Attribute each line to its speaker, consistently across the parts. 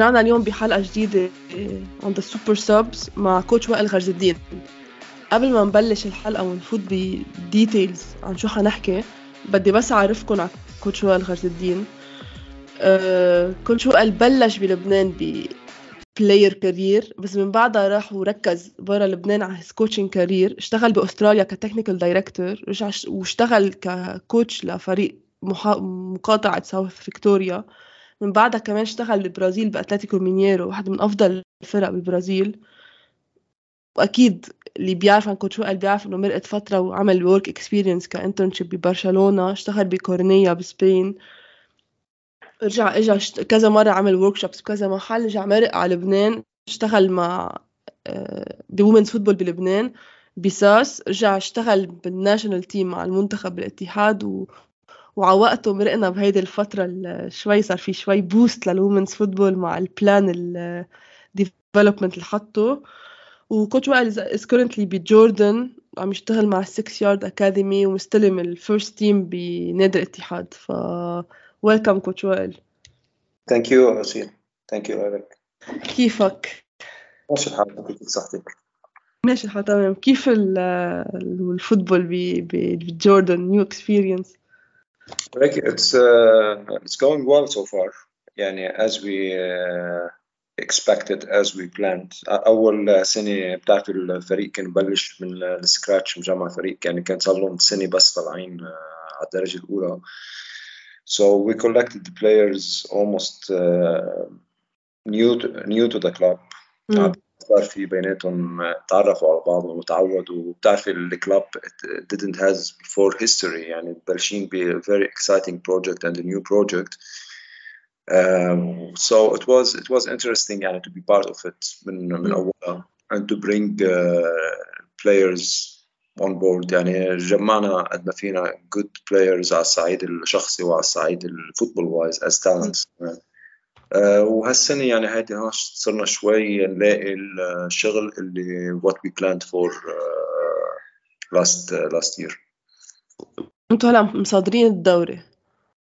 Speaker 1: رجعنا اليوم بحلقة جديدة عند ال Super Subs مع coach وائل غرز الدين. قبل ما نبلش الحلقة ونفوت ب details عن شو حنحكي بدي بس أعرفكم على coach وائل غرز الدين. أه coach وائل بلش بلبنان ب player career بس من بعدها راح وركز برا لبنان على his coaching career اشتغل بأستراليا ك technical director واشتغل ك coach لفريق مقاطعة ساوث فيكتوريا من بعدها كمان اشتغل بالبرازيل بأتلتيكو مينيرو واحد من أفضل الفرق بالبرازيل. وأكيد اللي بيعرف عن coach وائل بيعرف إنه مرقت فترة وعمل work experience ك internship ببرشلونة اشتغل بكورنيا ب Spain. رجع اجى كذا مرة عمل workshops بكذا محل رجع مرق على لبنان اشتغل مع آه، ب women's football بلبنان ب SAS رجع اشتغل بال national team مع المنتخب بالاتحاد و... وعلى وقته مرقنا بهيدي الفترة شوي صار في شوي boost لل women's football مع ال plan ال development اللي حطه و coach وائل is currently ب Jordan عم يشتغل مع 6 yard academy ومستلم ال first team بنادي الاتحاد ف welcome coach وائل
Speaker 2: thank you أسيل thank you إلك
Speaker 1: كيفك؟
Speaker 2: ماشي الحال كيف صحتك؟
Speaker 1: ماشي الحال تمام كيف ال football ب Jordan new experience؟
Speaker 2: it's uh, it's going well so far يعني as we uh, expected as we planned اول سنه بتاعت الفريق كان بلش من السكراتش مجمع فريق يعني كان صار لهم سنه بس طالعين على الدرجه الاولى so we collected the players almost uh, new to, new to the club mm. صار في بيناتهم تعرفوا على بعض وتعودوا وبتعرفي ال club didn't has before history يعني بلشين ب very exciting project and a new project um, so it was it was interesting يعني to be part of it من من اولها and to bring uh, players on board يعني جمعنا قد ما فينا good players على الصعيد الشخصي وعلى الصعيد ال football wise talents آه، وهالسنة يعني هيدي صرنا شوي نلاقي الشغل اللي what we planned for uh, last uh, last year.
Speaker 1: أنتوا هلا متصدرين الدوري.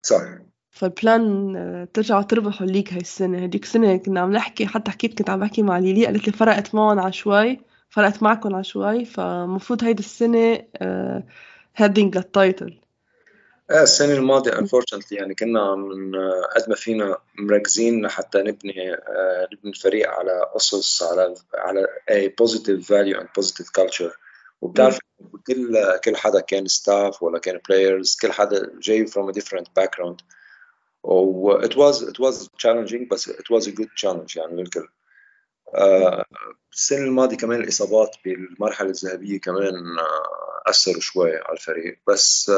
Speaker 2: صح
Speaker 1: فال plan آه، ترجعوا تربحوا ال league هاي السنة. هديك السنة كنا عم نحكي حتى حكيت كنت عم بحكي مع ليلي قالت لي فرقت معهم على شوي فرقت معكم على شوي فمفروض هيدي السنة heading لل
Speaker 2: title إيه السنة الماضية unfortunately يعني كنا من قد ما فينا مركزين لحتى نبني آه، نبني الفريق على أسس على على a positive value and positive culture. وبتعرف كل كل حدا كان ستاف ولا كان players كل حدا جاي from a different background. و it was it was challenging بس it was a good challenge يعني للكل. آه، السنة الماضية كمان الإصابات بالمرحلة الذهبية كمان آه، أثروا شوي على الفريق. بس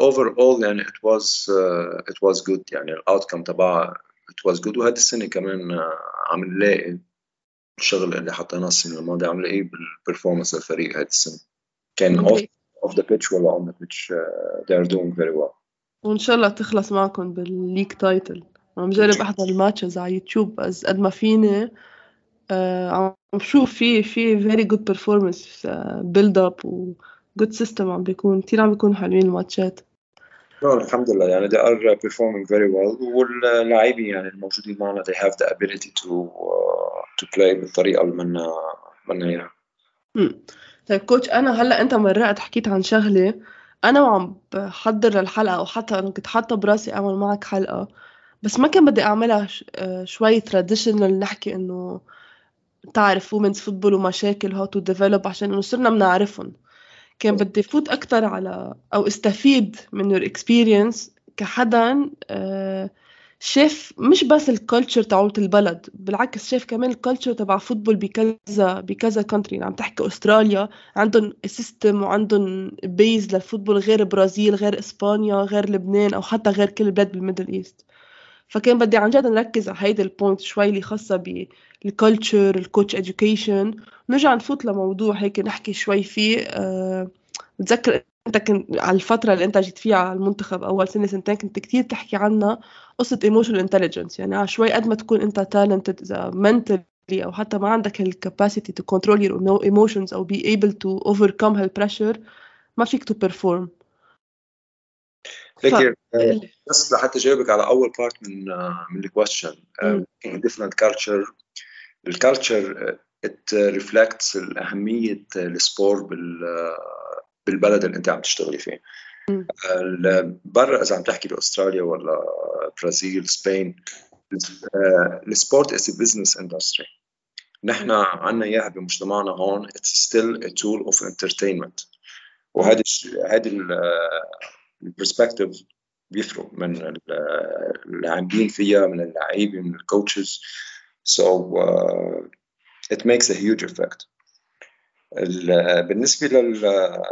Speaker 2: over uh, all يعني was uh, it was good. يعني ال outcome تبعها it was good. وهذه السنة كمان uh, عم نلاقي الشغل اللي حطيناه السنة الماضية. عم نلاقيه بال performance الفريق هذه السنة. كان off, off the pitch ولا the pitch uh, they are doing very well.
Speaker 1: وإن شاء الله تخلص معكم بال league title عم جرب أحضر ال matches على يوتيوب. قد ما فيني آه، عم بشوف في في very good performance build up و good system عم بيكون كثير عم بيكونوا حلوين الماتشات.
Speaker 2: الحمد لله. يعني they are performing very well. واللاعبين يعني الموجودين معنا they have the ability to uh, to play بالطريقة اللي بدنا بدنا إياها.
Speaker 1: طيب coach أنا هلأ أنت مرقت حكيت عن شغلة. أنا وعم بحضر للحلقة أو حتى أنا كنت حاطة براسي أعمل معك حلقة. بس ما كان بدي أعملها آه، شوي traditional نحكي إنه تعرف women's football ومشاكل how to develop عشان إنه صرنا بنعرفهم. كان بدي فوت أكثر على أو استفيد من your experience كحدا آه، شاف مش بس ال culture تاعت البلد بالعكس شاف كمان ال culture تبع football بكذا بكذا country عم تحكي أستراليا عندهم system وعندهم base لل football غير برازيل غير إسبانيا غير لبنان أو حتى غير كل البلاد بال Middle East. فكان بدي عن جد نركز على هيدي ال point شوي اللي خاصة بال culture ال coach education نرجع نفوت لموضوع هيك نحكي شوي فيه. أه بتذكر أنت كنت على الفترة اللي أنت جيت فيها على المنتخب أول سنة سنتين كنت كتير تحكي عنها قصة emotional intelligence يعني شوي قد ما تكون أنت talented إذا mentally أو حتى ما عندك ال capacity to control your emotions أو be able to overcome هال pressure ما فيك to perform.
Speaker 2: لكن بس لحتى جاوبك على أول part من من ال question different culture. ال culture it reflects اهميه السبور بال بالبلد اللي أنت عم تشتغلي فيه. برا إذا عم تحكي بأستراليا ولا برازيل Spain ال sport is business industry نحن عندنا إياها بمجتمعنا هون. it's still a tool of entertainment وهذا هذا ال perspective بيفرق من العاملين فيها من اللعيبة من ال coaches so uh, it makes a huge effect. بالنسبة لل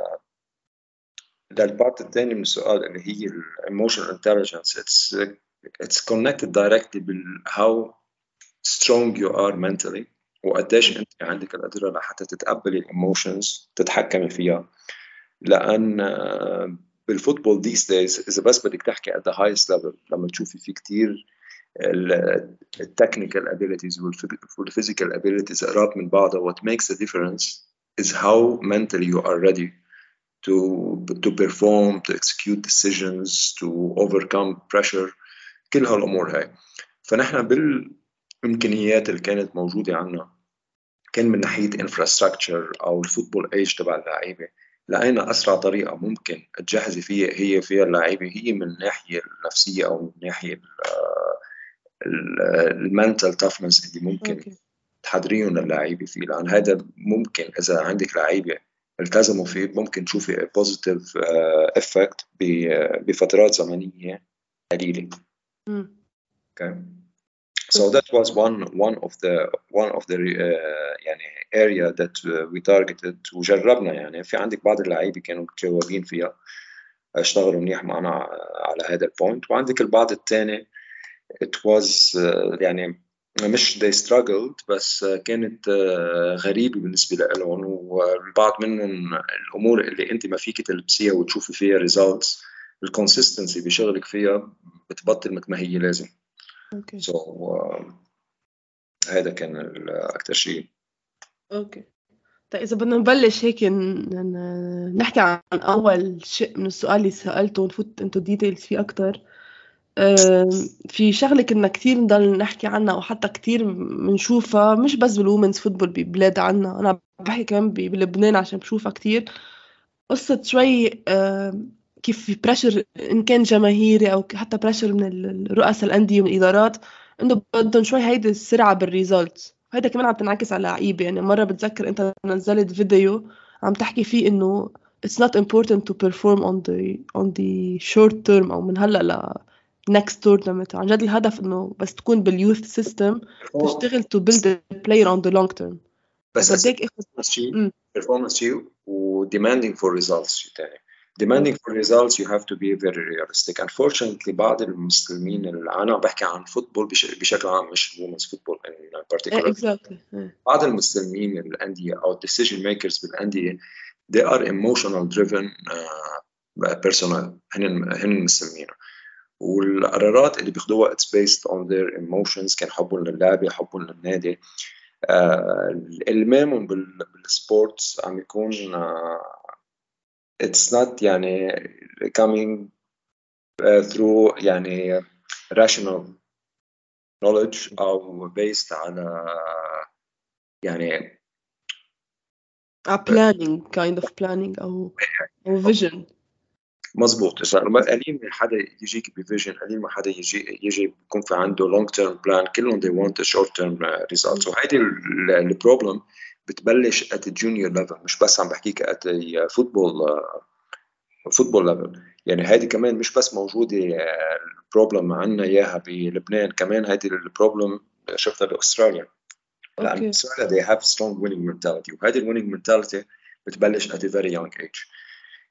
Speaker 2: لل part الثاني من السؤال اللي هي ال emotional intelligence it's it's connected directly بال how strong you are mentally وقديش أنت عندك القدرة لحتى تتقبلي ال emotions تتحكمي فيها. لأن بال football these days إذا بس بدك تحكي at the highest level لما تشوفي في كثير ال technical abilities وال physical abilities قراب من بعضها what makes a difference is how mentally you are ready to to perform to execute decisions to overcome pressure. كل هالأمور هاي. فنحن بالإمكانيات اللي كانت موجودة عندنا كان من ناحية infrastructure أو ال football age تبع اللعيبة لقينا أسرع طريقة ممكن تجهزي فيها هي فيها اللعيبة هي من الناحيه النفسية أو من الناحيه ال mental toughness اللي ممكن okay. تحضريهم للعيبه فيه لأن هذا ممكن إذا عندك لعيبة التزموا فيه ممكن تشوفي positive effect بفترات زمنية قليلة. Okay. So that was one one of the one of the uh, يعني area that we targeted وجربنا يعني في عندك بعض اللعيبة كانوا متجاوبين فيها اشتغلوا منيح معنا على هذا ال point وعندك البعض الثاني it was uh, يعني مش they struggled بس كانت غريبة بالنسبة لهم والبعض منهم الأمور اللي أنت ما فيك تلبسيها وتشوفي فيها results ال consistency بشغلك فيها بتبطل مثل ما هي لازم.
Speaker 1: Okay.
Speaker 2: So uh, هذا كان أكثر شيء.
Speaker 1: Okay. طيب إذا بدنا نبلش هيك نحكي عن أول شيء من السؤال اللي سألته ونفوت انتو details فيه أكثر. في شغلة كنا كتير نضل نحكي عنها وحتى كتير بنشوفها مش بس بال women's football ببلاد عنا أنا بحكي كمان بلبنان عشان بشوفها كتير. قصة شوي كيف في pressure إن كان جماهيري أو حتى pressure من الرؤساء الأندية ومن الإدارات إنه بدهم شوي هيدي السرعة بال result هيدا كمان عم تنعكس على لعيبة. يعني مرة بتذكر أنت نزلت فيديو عم تحكي فيه إنه it's not important to perform on the on the short term أو من هلأ ل next tournament عن جد الهدف إنه بس تكون بال youth system تشتغل to build player on the long term
Speaker 2: بس بدك اخذ performance you و demanding for results you تاني. Demanding for results you have to be very realistic. Unfortunately بعض المسؤولين اللي أنا بحكي عن football بشكل عام مش women's football in particular
Speaker 1: exactly.
Speaker 2: بعض المسؤولين الأندية أو decision makers بالأندية they are emotional driven uh, personal هن هن مسمينه والقرارات اللي بياخدوها it's based on their emotions كان حبهم للعبة حبهم للنادي آه إلمامهم بال sports عم يكون آه it's not يعني coming uh, through يعني rational knowledge أو based على يعني
Speaker 1: a planning kind of planning أو أو vision
Speaker 2: مزبوط إذا قليل من حدا يجيك ب vision قليل من حدا يجي يجي بيكون في عنده long term plan كلهم they want a short term results. وهيدي ال problem بتبلش at the junior level مش بس عم بحكيك at the football football level يعني هذه كمان مش بس موجودة ال problem عندنا إياها بلبنان كمان هذه ال problem شفتها بأستراليا. لأن أستراليا they have strong winning mentality وهذه ال winning mentality بتبلش at a very young age.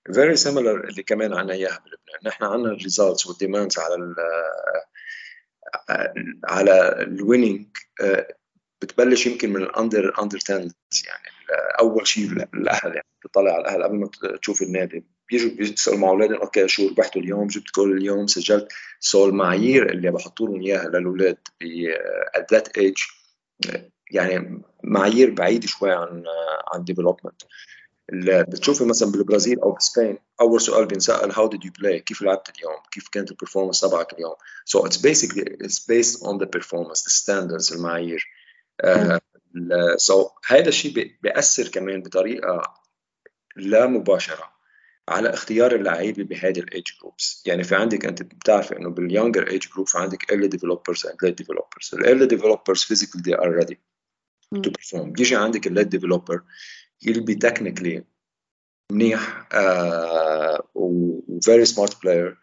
Speaker 2: Very similar اللي كمان عنا إياها بلبنان. نحن عنا ال results وال demands على ال على ال winning بتبلش يمكن من ال under under 10 يعني أول شيء الأهل يعني بتطلع على الأهل قبل ما تشوف النادي. بيجوا بيسألوا مع أولادهم okay شو ربحتوا اليوم؟ جبت جول اليوم؟ سجلت. so المعايير اللي بحطوا لهم إياها للأولاد at that age يعني معايير بعيدة شوي عن عن development بتشوفي مثلا بالبرازيل أو بسبين أول سؤال بينسأل how did you play كيف لعبت اليوم؟ كيف كانت ال performance تبعك اليوم؟ So it's basically it's based on the performance the standards المعايير. uh, so هذا الشيء بيأثر كمان بطريقة لا مباشرة على اختيار اللعيبة بهذه ال age groups يعني في عندك أنت بتعرف إنه بال younger age group في عندك early developers and late developers. ال early developers physically they are ready to perform. بيجي عندك ال late developer he'll be technically منيح uh, very smart player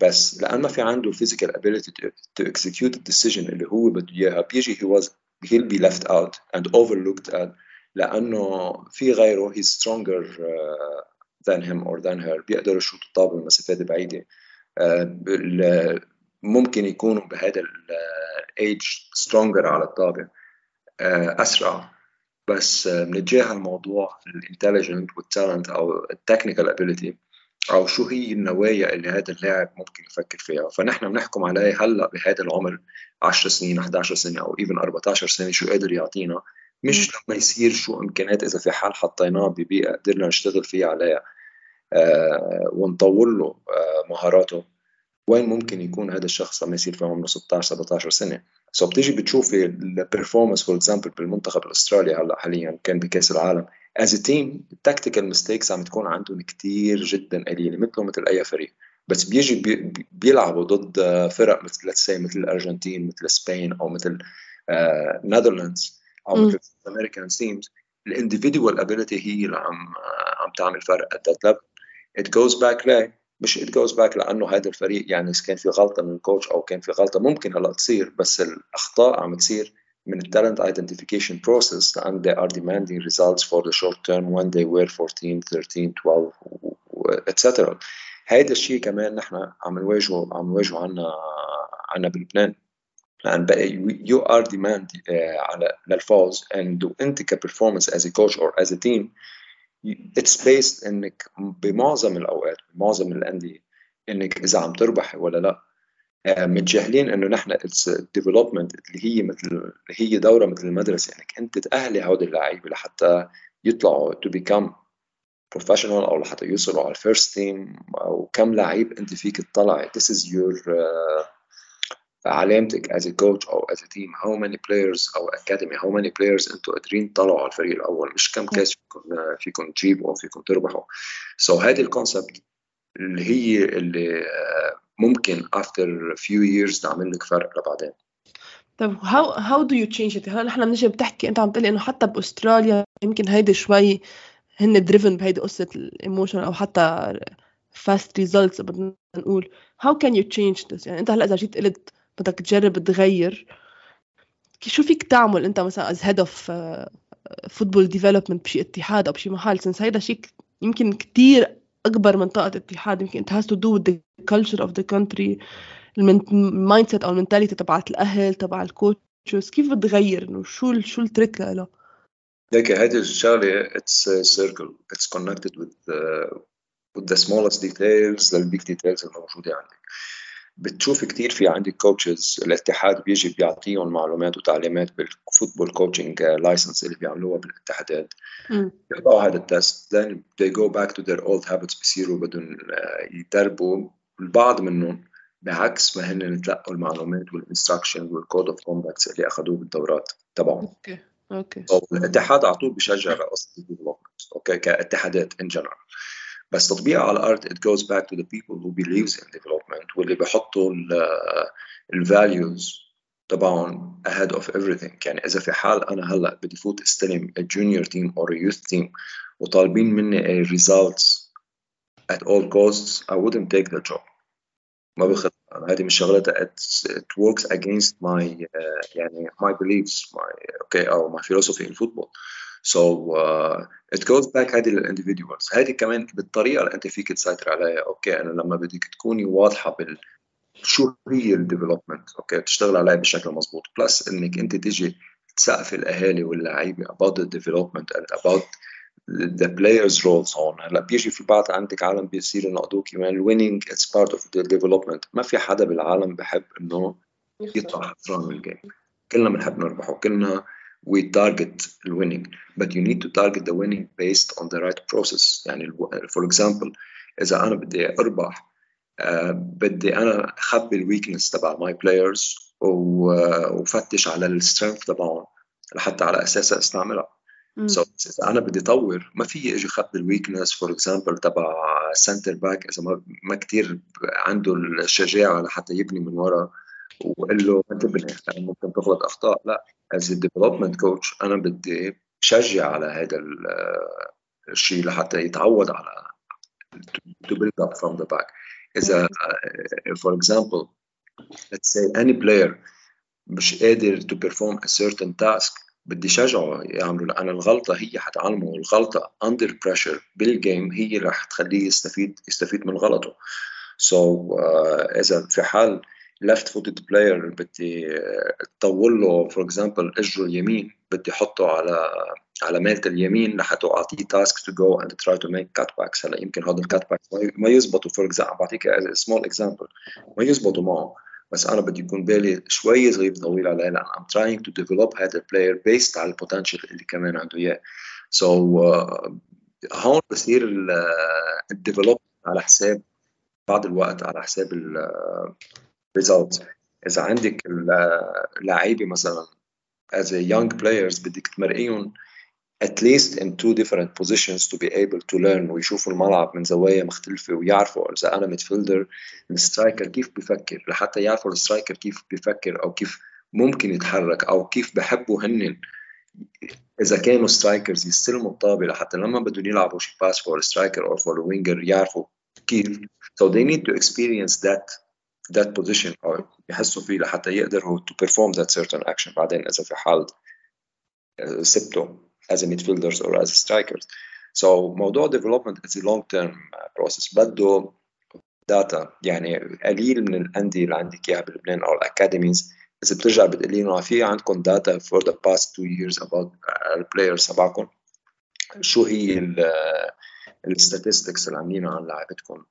Speaker 2: بس لأن ما في عنده physical ability to, to execute the decision اللي هو بده اياها بيجي he was he'll be left out and overlooked at لأنه في غيره he's stronger uh, than him or than her بيقدروا يشوطوا الطابه من مسافات بعيده uh, ممكن يكونوا بهذا الايج stronger على الطابه اسرع بس بنتجاهل الموضوع ال intelligent وال talent أو ال technical ability أو شو هي النوايا اللي هذا اللاعب ممكن يفكر فيها. فنحن بنحكم عليه هلأ بهذا العمر 10 سنين 11 سنة أو even 14 سنة شو قادر يعطينا. مش لما يصير شو إمكانيات إذا في حال حطيناه ببيئة قدرنا نشتغل فيها عليها آه ونطور له آه مهاراته وين ممكن يكون هذا الشخص لما يصير في عمره 16 17 سنة؟ so بتيجي بتشوفي ال performance for example بالمنتخب الأسترالي هلأ حاليا كان بكأس العالم. as team ال tactical mistakes عم تكون عندهم كثير جدا قليلة مثله مثل أي فريق. بس بيجي بي بيلعبوا ضد فرق مثل مثل الأرجنتين مثل سبين أو مثل نذرلاندز uh, أو مثل American teams ال individual ability هي اللي عم عم تعمل فرق level. It goes back ليه مش it goes back لأنه هذا الفريق يعني كان في غلطة من ال coach أو كان في غلطة ممكن هلأ تصير بس الأخطاء عم تصير من ال talent identification process لأن they are demanding results for the short term when they were 14 13 12 etc هيدا الشيء كمان نحن عم نواجهه عم نواجهه عنا عنا بلبنان. لأن you are demand على للفوز and انت ك performance as a coach or as a team it's based إنك بمعظم الأوقات بمعظم الأندية إنك إذا عم تربح ولا لأ. متجاهلين إنه نحن it's development اللي هي مثل هي دورة مثل المدرسة. انك انت تأهلي هودي اللعيبة لحتى يطلعوا to become professional أو لحتى يوصلوا على ال first team أو كم لعيب أنت فيك تطلعي؟ This is your uh, علامتك as a coach أو as a team how many players أو academy how many players أنتوا قادرين تطلعوا على الفريق الأول؟ مش كم كاس فيكم فيكم تجيبوا أو فيكم تربحوا. so so هذه ال concept اللي هي اللي ممكن after few years تعمل لك فرق لبعدين.
Speaker 1: طيب how how do you change it هلا نحن بنجي بتحكي أنت عم تقلي إنه حتى بأستراليا يمكن هيدي شوي هن driven بهيدي قصة ال emotion أو حتى fast results بدنا نقول. How can you change this يعني أنت هلأ إذا جيت قلت بدك تجرب تغير. شو فيك تعمل انت مثلا as head of football development بشي اتحاد أو بشي محل؟ since هيدا شيء يمكن كتير أكبر من طاقه اتحاد. يمكن has to do with the culture of the country ال mindset أو ال mentality تبعت الأهل تبع ال coaches كيف بتغير إنه شو شو ال trick لها؟
Speaker 2: ليك هذه الشغلة a circle. It's connected with the, with the smallest details لل big details الموجودة عندك. بتشوف كثير في عندك coaches الاتحاد بيجي بيعطيهم معلومات وتعليمات بال football coaching license اللي بيعملوها بالاتحادات. يقطعوا هذا ال test then they go back to their old habits بصيروا بدهم يدربوا البعض منهم بعكس ما هن تلقوا المعلومات وال instruction وال code of conducts اللي اخذوه بالدورات تبعهم.
Speaker 1: okay okay.
Speaker 2: الاتحاد على طول قصه ال development okay كاتحادات in general بس تطبيقها على الارض it goes back to the people who believes in development واللي بيحطوا ال values تبعهم ahead of everything يعني اذا في حال انا هلا بدي فوت استلم a junior team or a youth team وطالبين مني a results at all costs I wouldn't take the job ما باخذ هذه مش شغلتها it, it works against my uh, يعني my beliefs my okay او my philosophy in football Uh, it goes back هذه لل individuals هذه كمان بالطريقة اللي أنت فيك تسيطر عليها. okay أنا لما بدك تكوني واضحة بال شو هي ال development okay تشتغل عليها بشكل مضبوط plus إنك أنت تيجي تثقف الأهالي واللعيبة about the development and about the players roles هون هلأ بيجي في بعض عندك عالم بيصيروا ينقضوه كمان winning it's part of the development. ما في حدا بالعالم بحب إنه يطلع خسران من ال game كلنا بنحب نربح وكلنا we target the winning. But you need to target the winning based on the right process. يعني for example إذا أنا بدي أربح uh, بدي أنا أخبي ال weakness تبع my players وفتش على ال strength تبعهم لحتى على اساسها أستعملها. so so, إذا أنا بدي اطور ما في إجي خبي ال weakness for example تبع center back إذا ما, ما كثير عنده الشجاعة لحتى يبني من ورا. وقول له ما تبني ممكن تغلط أخطاء. لا as development coach أنا بدي شجع على هذا الشيء لحتى يتعود على to build up from the back. إذا for example let's say any player مش قادر to perform a certain task بدي شجعه يعملوا لأن الغلطة هي حتعلمه الغلطة under pressure بال game هي رح تخليه يستفيد يستفيد من غلطه. So uh, إذا في حال left footed player بدي طول له for example اجره اليمين بدي احطه على على ميلة اليمين لحتى أعطيه task to go and try to make cutbacks. هلا يمكن هذا ال cutbacks ما يزبطوا for example بعطيك small example. ما يزبطوا معه بس أنا بدي يكون بالي شوي صغير طويل عليه لأن I'm trying to develop هذا ال player based على ال potential اللي كمان عنده إياه. So uh, هون بصير ال develop على حساب بعض الوقت على حساب ال results إذا عندك اللعيبه مثلا as a young players بدك تمرقيهم at least in two different positions to be able to learn ويشوفوا الملعب من زوايا مختلفة ويعرفوا إذا أنا midfielder ال striker كيف بفكر؟ لحتى يعرفوا ال striker كيف بفكر أو كيف ممكن يتحرك أو كيف بحبوا هن إذا كانوا strikers يستلموا الطابة لحتى لما بدهم يلعبوا شي pass for striker أو for winger يعرفوا كيف. So they need to experience that that position أو يحسوا فيه لحتى يقدروا to perform that certain action. بعدين إذا في حال سبته as a midfielders or as strikers. So موضوع development is a long term process. بده data يعني قليل من الأندية اللي عندك إياها بلبنان أو ال academies إذا بترجع بتقولي لنا في عندكم data for the past two years about ال players تبعكم. شو هي ال statistics اللي عاملينها عن لعيبتكم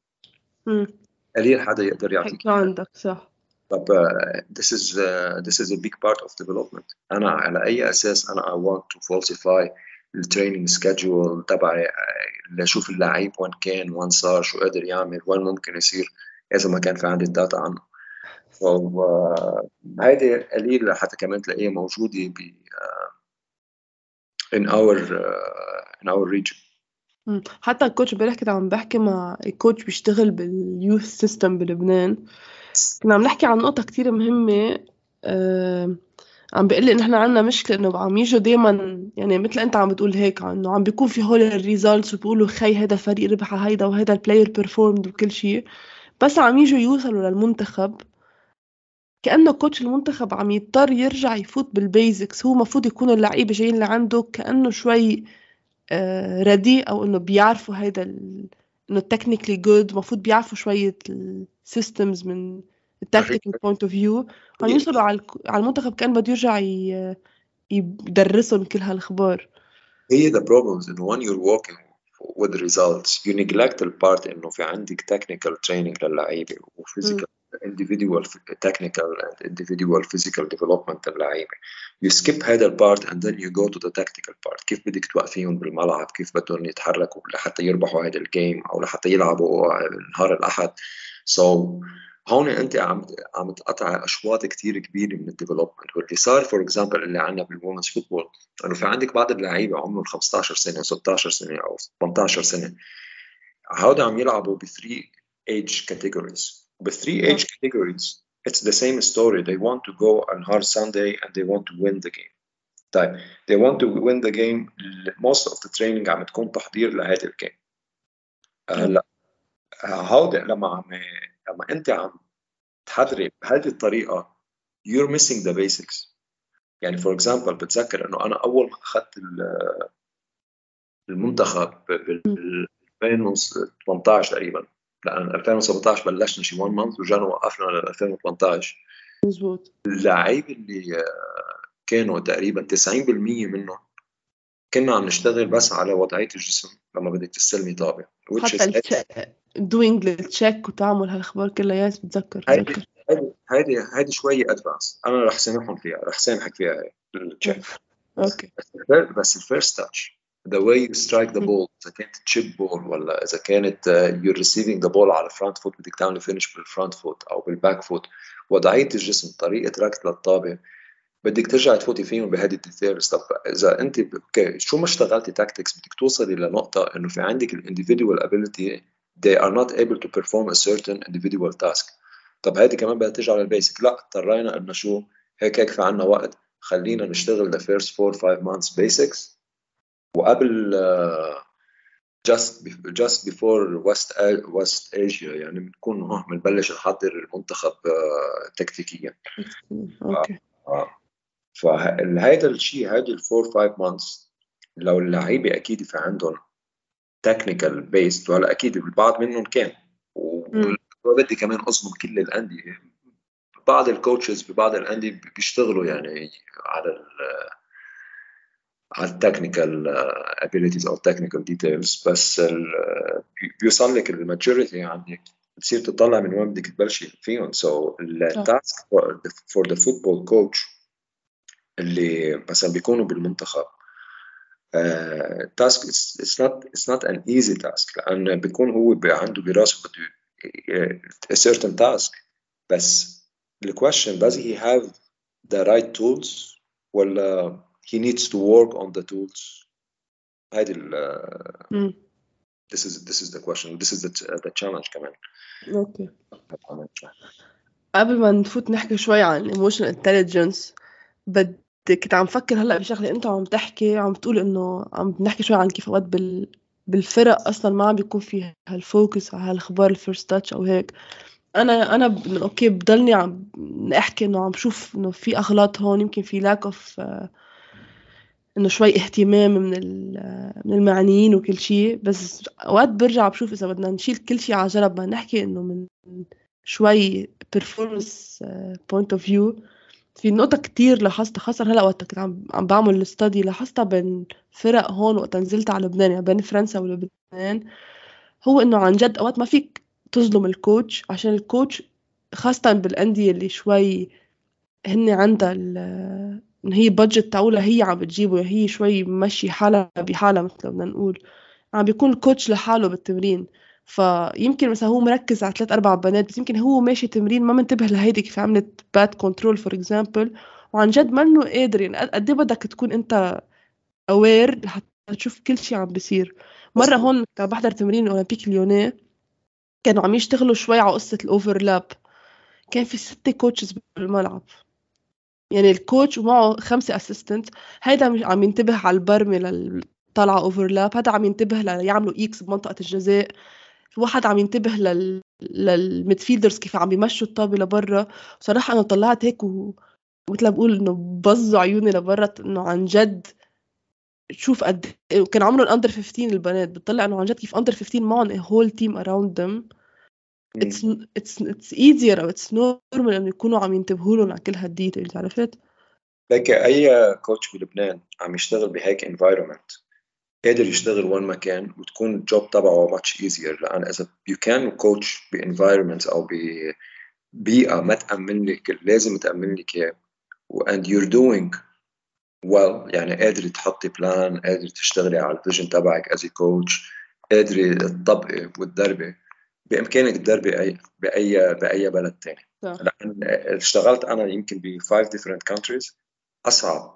Speaker 2: قليل حدا يقدر يعطيك
Speaker 1: عندك صح.
Speaker 2: طب uh, this is uh, this is a big part of development. أنا على أي أساس أنا I want to falsify ال training schedule تبعي لأشوف اللعيب وين كان وين صار شو قادر يعمل وين ممكن يصير إذا ما كان في عندي ال data عنه. فهيدي قليل حتى كمان تلاقيها موجودة ب in our uh, in our region.
Speaker 1: حتى ال coach امبارح كنت عم بحكي مع ال coach بيشتغل بال youth system بلبنان. كنا عم نحكي عن نقطة كتير مهمة آه عم بيقول لي انه إحنا عندنا مشكلة إنه عم يجوا دائما يعني مثل أنت عم بتقول هيك إنه عم بيكون في هول ال results وبيقولوا خي هذا فريق ربح هيدا وهذا ال player performed وكل شيء بس عم يجوا يوصلوا للمنتخب. كأنه coach المنتخب عم يضطر يرجع يفوت بال basics هو مفروض يكون اللعيبة جايين لعنده كأنه شوي آه رديء أو إنه بيعرفوا هيدا إنه technically good المفروض بيعرفوا شوية ال systems من ال tactical point of view عم يوصلوا على على المنتخب كان بده يرجع يدرسهم كل هالأخبار.
Speaker 2: هي the problems إنه when you're working with results you neglect ال part إنه في عندك technical training للعيبة و physical individual technical and individual physical development للعيبه you skip هذا ال part and then you go to the tactical part. كيف بدك توقفيهم بالملعب؟ كيف بدهم يتحركوا لحتى يربحوا هذا ال game أو لحتى يلعبوا نهار الأحد؟ So هون أنت عم عم تقطع أشواط كثير كبيرة من ال development واللي صار for example اللي عندنا بال women's football إنه في عندك بعض اللعيبة عمرهم 15 سنة 16 سنة أو 18 سنة. هودا عم يلعبوا ب 3 age categories ب 3 age categories it's the same story they want to go on hard Sunday and they want to win the game طيب they want to win the game most of the training عم تكون تحضير لهذا ال game هلا هودا لما عم لما انت عم تحضري بهذه الطريقة you're missing the basics يعني for example بتذكر انه أنا اول ما اخذت المنتخب بال 2018 تقريبا لأن 2017 بلشنا شي 1 month ورجعنا وقفنا لل 2018
Speaker 1: مزبوط.
Speaker 2: اللعيبه اللي كانوا تقريبا 90% منهم كنا عم نشتغل بس على وضعية الجسم لما بدك تستلمي طابه
Speaker 1: حتى doing لل check وتعمل هالأخبار كلها yes بتذكر
Speaker 2: هيدي هيدي هيدي شوي advance أنا رح سامحهم فيها رح سامحك فيها ال check
Speaker 1: okay.
Speaker 2: بس ال first touch the way you strike the ball إذا كانت chip ball ولا إذا كانت uh, you're receiving the ball على ال front foot بدك تعمل finish بال front foot أو بال back foot وضعية الجسم طريقة ركض للطابة بدك ترجع تفوتي فيهم بهذه ال details طب إذا أنت okay شو ما اشتغلتي tactics بدك توصلي لنقطة إنه في عندك ال individual ability they are not able to perform a certain individual task. طب هذه كمان بدها ترجع لل basic لا اضطرينا إنه شو؟ هيك هيك في عنا وقت. خلينا نشتغل the first 4 5 months basics. وقبل just just before West West Asia يعني بنكون هون بنبلش نحضر المنتخب uh, تكتيكيا.
Speaker 1: okay.
Speaker 2: آه. فهذا الشيء هذه ال four five months لو اللعيبة أكيد في عندهم technical base وهلا أكيد البعض منهم كان. وبدي كمان اظلم كل الأندية. بعض ال coaches ببعض الأندية بيشتغلوا يعني على على ال technical abilities أو ال technical details بس بيوصل لك ال majority يعني بتصير تطلع من وين بدك تبلشي فيهم. so ال task for the football coach اللي مثلا بيكونوا بالمنتخب task it's not it's not an easy task لأن بيكون هو عنده براسه بده a certain task. بس the question does he have the right tools ولا he needs to work on the tools. هيدي ال this is this is the question. This is the, the challenge كمان
Speaker 1: okay قبل ما نفوت نحكي شوي عن emotional intelligence بدي كنت عم فكر هلأ بشغلة أنت عم تحكي عم تقول إنه عم نحكي شوي عن كيف أوقات بال بالفرق أصلا ما عم بيكون في هال focus على هالأخبار ال first touch أو هيك. أنا أنا. okay بضلني عم احكي إنه عم بشوف إنه في أغلاط هون يمكن في lack of إنه شوي اهتمام من من المعنيين وكل شيء بس أوقات برجع بشوف إذا بدنا نشيل كل شيء على جنب بدنا نحكي إنه من شوي performance point of view في نقطة كتير لاحظتها خاصة هلأ وقت كنت عم عم بعمل ال study لاحظتها بين فرق هون وقت نزلت على لبنان يعني بين فرنسا ولبنان. هو إنه عن جد أوقات ما فيك تظلم ال coach عشان ال coach خاصة بالأندية اللي شوي هن عندها إن هي budget تاعولها هي عم بتجيبه هي شوي ماشي حالها بحالها مثل بدنا نقول. عم بيكون ال coach لحاله بالتمرين. فيمكن مثلا هو مركز على ثلاث أربع بنات بس يمكن هو ماشي تمرين ما منتبه لهيدي كيف عملت bad control for example وعن جد منه قادر يعني قد إيه بدك تكون أنت aware لحتى تشوف كل شيء عم بيصير. مرة هون كنت بحضر تمرين اولمبيك ليونيه كانوا عم يشتغلوا شوي على قصة ال overlap كان في ستة coaches بالملعب. يعني ال coach ومعه خمسة assistant هيدا عم ينتبه على البرمة للطلعة overlap هذا عم ينتبه ليعملوا X بمنطقة الجزاء واحد عم ينتبه لل لل midfielders كيف عم بيمشوا الطابة لبرا. صراحة أنا طلعت هيك و... مثل بقول إنه بزوا عيوني لبرا إنه عن جد تشوف قد وكان عمرهم under 15 البنات بتطلع إنه عن جد كيف under 15 معهم a whole team around it's it's it's easier أو it's normal إنه يكونوا عم ينتبهوا لهم على كل هال details عرفت؟
Speaker 2: لك أي coach بلبنان عم يشتغل بهيك environment قادر يشتغل وين ما كان وتكون ال job تبعه much easier لأن إذا you can coach ب environment أو ببيئة ما تأمن لك لازم تأمن لك إياه. And you're doing well يعني قادر تحطي plan قادر تشتغلي على ال vision تبعك as coach قادرة تطبقي وتدربي. بإمكانك تدربي اي باي بأي بلد ثاني لأن اشتغلت أنا يمكن ب 5 different countries. أصعب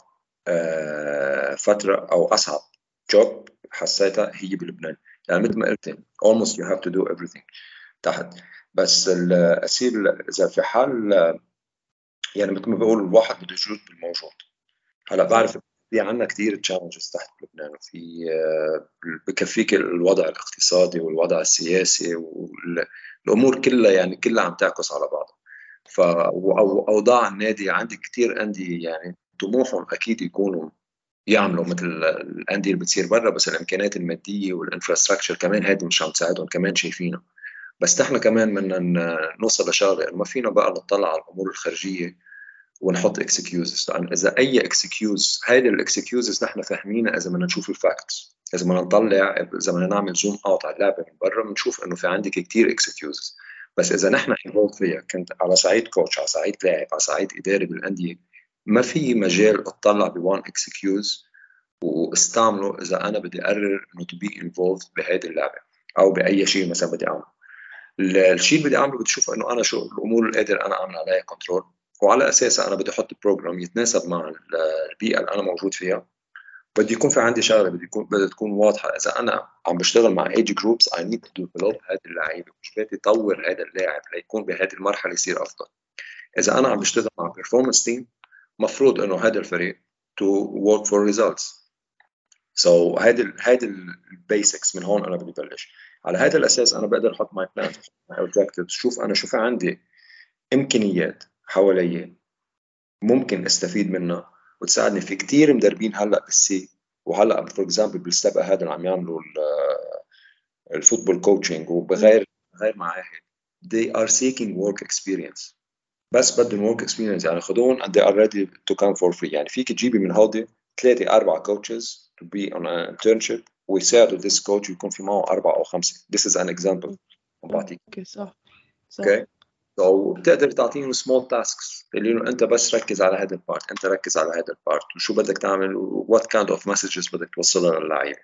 Speaker 2: آه، فترة أو أصعب job حسيتها هي بلبنان. يعني مثل ما قلت almost you have to do everything تحت. بس الاسير إذا في حال يعني مثل ما بقول الواحد بده يجود بالموجود. هلا بعرف في عندنا كثير تشالنجز تحت بلبنان وفي بكفيك الوضع الاقتصادي والوضع السياسي والامور كلها يعني كلها عم تعكس على بعضها. ف واوضاع النادي عندي كثير أندية يعني طموحهم أكيد يكونوا يعملوا مثل الأندية اللي بتصير برا بس الإمكانيات المادية وال infrastructure كمان هذه مش عم تساعدهم كمان شايفينها بس نحن كمان بدنا نوصل لشغلة ما فينا بقى نطلع على الأمور الخارجية ونحط excuses لأن إذا أي excuse هيدي ال excuses نحن فاهمينها إذا بدنا نشوف ال facts إذا بدنا نطلع إذا بدنا نعمل zoom out على اللعبة من برا بنشوف إنه في عندك كثير excuses بس إذا نحن involved فيها كنت على صعيد coach على صعيد لاعب على صعيد إداري بالأندية ما في مجال أطلع ب one excuse واستعمله إذا أنا بدي أقرر إنه to be involved بهيدي اللعبة أو بأي شيء مثلا بدي أعمله. الشيء اللي بدي أعمله بدي أشوف إنه أنا شو الأمور اللي قادر أنا أعمل عليها control وعلى اساسها أنا بدي أحط program يتناسب مع البيئة اللي أنا موجود فيها. بدي يكون في عندي شغلة بدي يكون بدها تكون واضحة. إذا أنا عم بشتغل مع age groups I need to develop هذا اللعيبة. مش بدي اطور هذا اللاعب ليكون بهذه المرحلة يصير أفضل. إذا أنا عم بشتغل مع performance team مفروض إنه هذا الفريق to work for results so هيدي هيدي ال basics من هون أنا بدي بلش. على هذا الأساس أنا بقدر أحط my plan my شوف أنا شو في عندي إمكانيات حوالي ممكن أستفيد منها وتساعدني في كثير مدربين هلأ بال C وهلأ for example بالسابقه هذا اللي عم يعملوا ال football coaching وبغير غير معاهد. They are seeking work experience. بس بدهم work experience. يعني خذون and they are ready to come for free. يعني فيك تجيبي من هودي ثلاثة أربعة coaches to be on an internship ويساعدوا this coach يكون في معه أربعة أو خمسة. This is an example. بعطيك.
Speaker 1: okay صح. صح.
Speaker 2: okay so بتقدر تعطيهم small tasks اللي إنه أنت بس ركز على هذا ال part أنت ركز على هذا ال part وشو بدك تعمل what kind of messages بدك توصلها للعيبه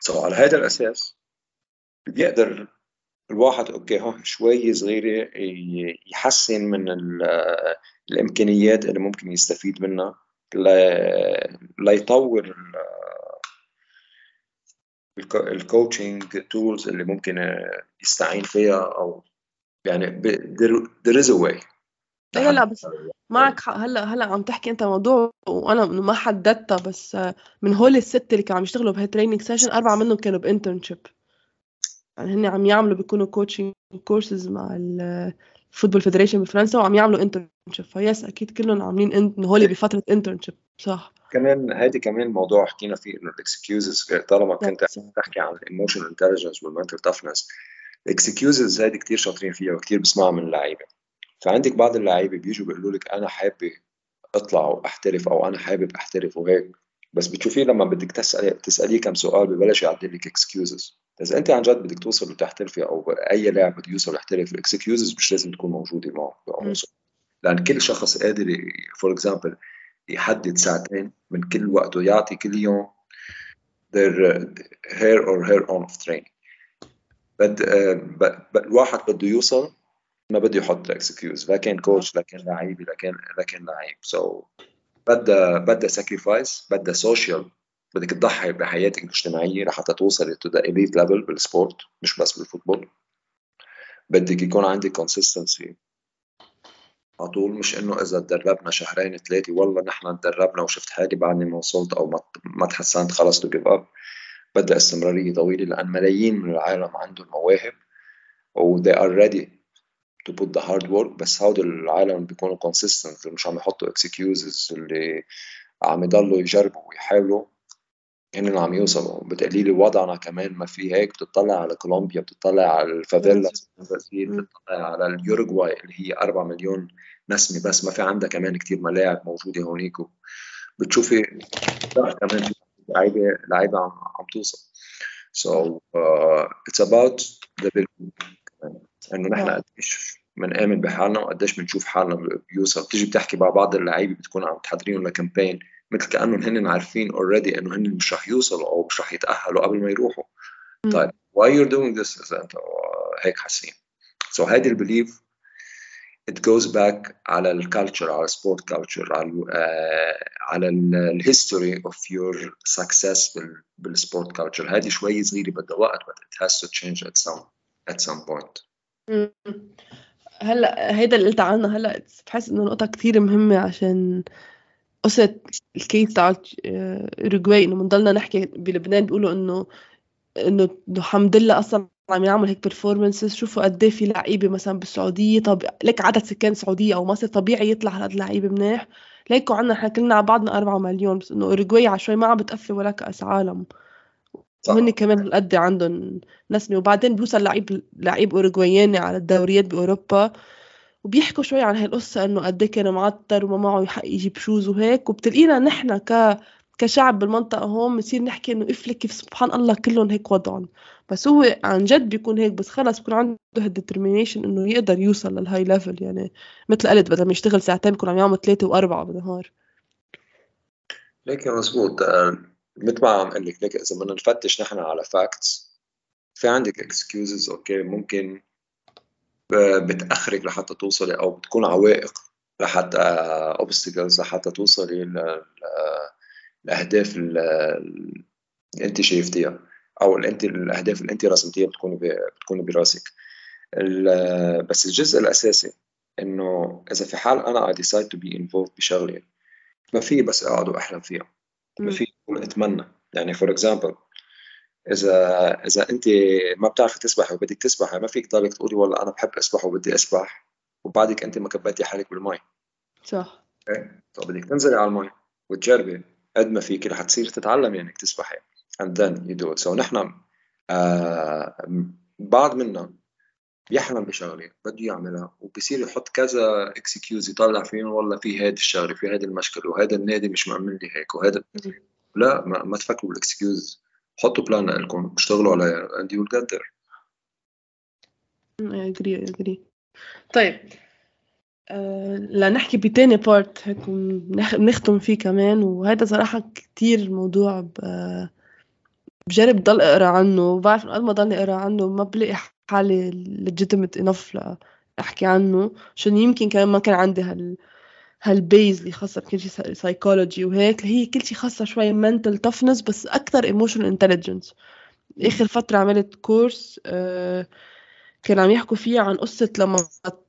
Speaker 2: so so على هذا الأساس بيقدر الواحد okay هون شوي صغيرة يحسن من الإمكانيات اللي ممكن يستفيد منها ليطور ال coaching tools اللي ممكن يستعين فيها أو يعني there is a way.
Speaker 1: لا لا بس معك حق. هلا هلا عم تحكي انت موضوع وأنا ما حددتها بس من هول الست اللي كانوا عم يشتغلوا بهي training session أربعة منهم كانوا ب internship يعني هن عم يعملوا بيكونوا coaching courses مع ال football federation بفرنسا وعم يعملوا internship phase أكيد كلهم عاملين هول بفترة internship صح.
Speaker 2: كمان هيدي كمان موضوع حكينا فيه إنه ال excuses طالما كنت تحكي عن ال emotional intelligence وال mental toughness ال excuses هيدي كثير شاطرين فيها وكثير بسمعها من اللعيبة. فعندك بعض اللعيبة بيجوا بيقولوا لك أنا حابه أطلع وأحترف أو أنا حابب أحترف وهيك. بس بتشوفيه لما بدك تسالي تسأليه كم سؤال ببلش يعدل لك excuses اذا أنت عن جد بدك توصل وتحترفي أو أي لاعب بده يوصل يحترف ال excuses مش لازم تكون موجودة معه لأن كل شخص قادر for example يحدد ساعتين من كل وقته يعطي كل يوم their hour or hour on of training. بد الواحد بده يوصل ما بده يحط excuse لا كان coach لا كان لعيب لا كان لا كان لعيب. so so, بدها بدها sacrifice بدها social بدك تضحي بحياتك الاجتماعية لحتى توصلي to the elite level بال sport مش بس بال football. بدك يكون عندك consistency على طول مش إنه إذا تدربنا شهرين ثلاثة والله نحن تدربنا وشفت حالي بعدني ما وصلت أو ما تحسنت خلص to give up بدها استمراريه طويله لأن ملايين من العالم عندهم مواهب و they are ready to put the hard work. بس هود العالم بيكونوا consistent مش عم يحطوا excuses اللي عم يضلوا يجربوا ويحاولوا. هن عم يوصلوا. بتقليل وضعنا كمان ما في هيك. بتطلع على كولومبيا بتطلع على الفافيلا بتطلع على اليوروغواي اللي هي 4 مليون نسمة بس. ما في عندها كمان كتير ملاعب موجودة هونيك. بتشوفي كمان لعيبة لعيبة عم عم توصل. So uh, it's about the إنه نحن قديش بنآمن بحالنا وقديش بنشوف حالنا بيوصل بتيجي بتحكي مع بعض اللعيبة بتكون عم تحضريهم ل campaign مثل كأنهم هن عارفين already إنه هن مش رح يوصلوا أو مش رح يتأهلوا قبل ما يروحوا. طيب why you're doing this إذا أنت هيك حاسين. So هيدي ال belief it goes back على ال culture على ال sport culture على uh, على ال history of your success بال sport culture هذه شوي صغيرة بدها وقت but it has to change at some at some point.
Speaker 1: هلأ هيدا اللي قلت عنه هلأ بحس إنه نقطة كثير مهمة عشان قصة ال case تاع أوروغواي إنه بنضلنا نحكي بلبنان بيقولوا إنه إنه انه حمد لله أصلا عم يعمل هيك performances شوفوا قد إيه في لعيبة مثلا بالسعودية. طب لك عدد سكان السعوديه أو مصر؟ طبيعي يطلع هالقد لعيبه منيح. ليكو عنا إحنا كلنا على بعضنا 4 مليون بس إنه أوروغواي على شوي ما عم بتقفي ولا كأس عالم. وهن كمان هالقد عندهم نسمة. وبعدين بيوصل لعيب لعيب أوروغواياني على الدوريات بأوروبا. وبيحكوا شوي عن هاي القصة إنه قد إيه كان معطر وما معه يحق يجيب shoes وهيك. وبتلاقينا نحن ك كشعب بالمنطقة هون بنصير نحكي إنه إفلك كيف سبحان الله كلهم هيك وضعهم. بس هو عن جد بيكون هيك بس خلص بيكون عنده هال determination إنه يقدر يوصل لل high level يعني مثل قلت بدل ما يشتغل ساعتين بيكون عم يعمل ثلاثة وأربعة بالنهار.
Speaker 2: ليك مزبوط آه، مثل ما عم أقول لك ليك إذا بدنا نفتش نحن على facts في عندك excuses okay ممكن بتأخرك لحتى توصلي أو بتكون عوائق لحتى obstacles لحتى توصلي الأهداف اللي انت شايفتيها أو انت الأهداف اللي انت رسمتيها بتكون بتكون براسك. بس الجزء الأساسي إنه إذا في حال أنا I decide to be involved بشغله ما في بس أقعد وأحلم فيها. ما في أتمنى. يعني for example اذا إذا انت ما بتعرفي تسبحي وبدك تسبحي ما فيك تضلك تقولي والله أنا بحب أسبح وبدي أسبح وبعدك انت ما كبيتي حالك بالمي.
Speaker 1: صح.
Speaker 2: okay؟ طب بدك تنزلي على المي وتجربي. قد ما فيك رح تصير تتعلمي انك تسبحي and then you do it. So نحن آه بعض منا بيحلم بشغلة بده يعملها وبصير يحط كذا excuse يطلع فيهم والله في هيدي الشغلة في هيدي المشكلة وهذا النادي مش معمل لي هيك وهذا لا ما, ما تفكروا بال excuse حطوا plan لكم اشتغلوا عليها and you will get there.
Speaker 1: I agree I agree. طيب آه لنحكي بتاني part هيك بنختم فيه كمان. وهذا صراحة كتير موضوع بجرب ضل أقرأ عنه. وبعرف قد ما ضلني أقرأ عنه ما بلاقي حالي legitimate enough لأحكي عنه. عشان يمكن كمان ما كان عندي هال هال base اللي خاصة بكل شيء سايكولوجي وهيك. هي كل شيء خاصة شوي mental toughness بس أكثر emotional intelligence. آخر فترة عملت course آه كان عم يحكوا فيه عن قصة لما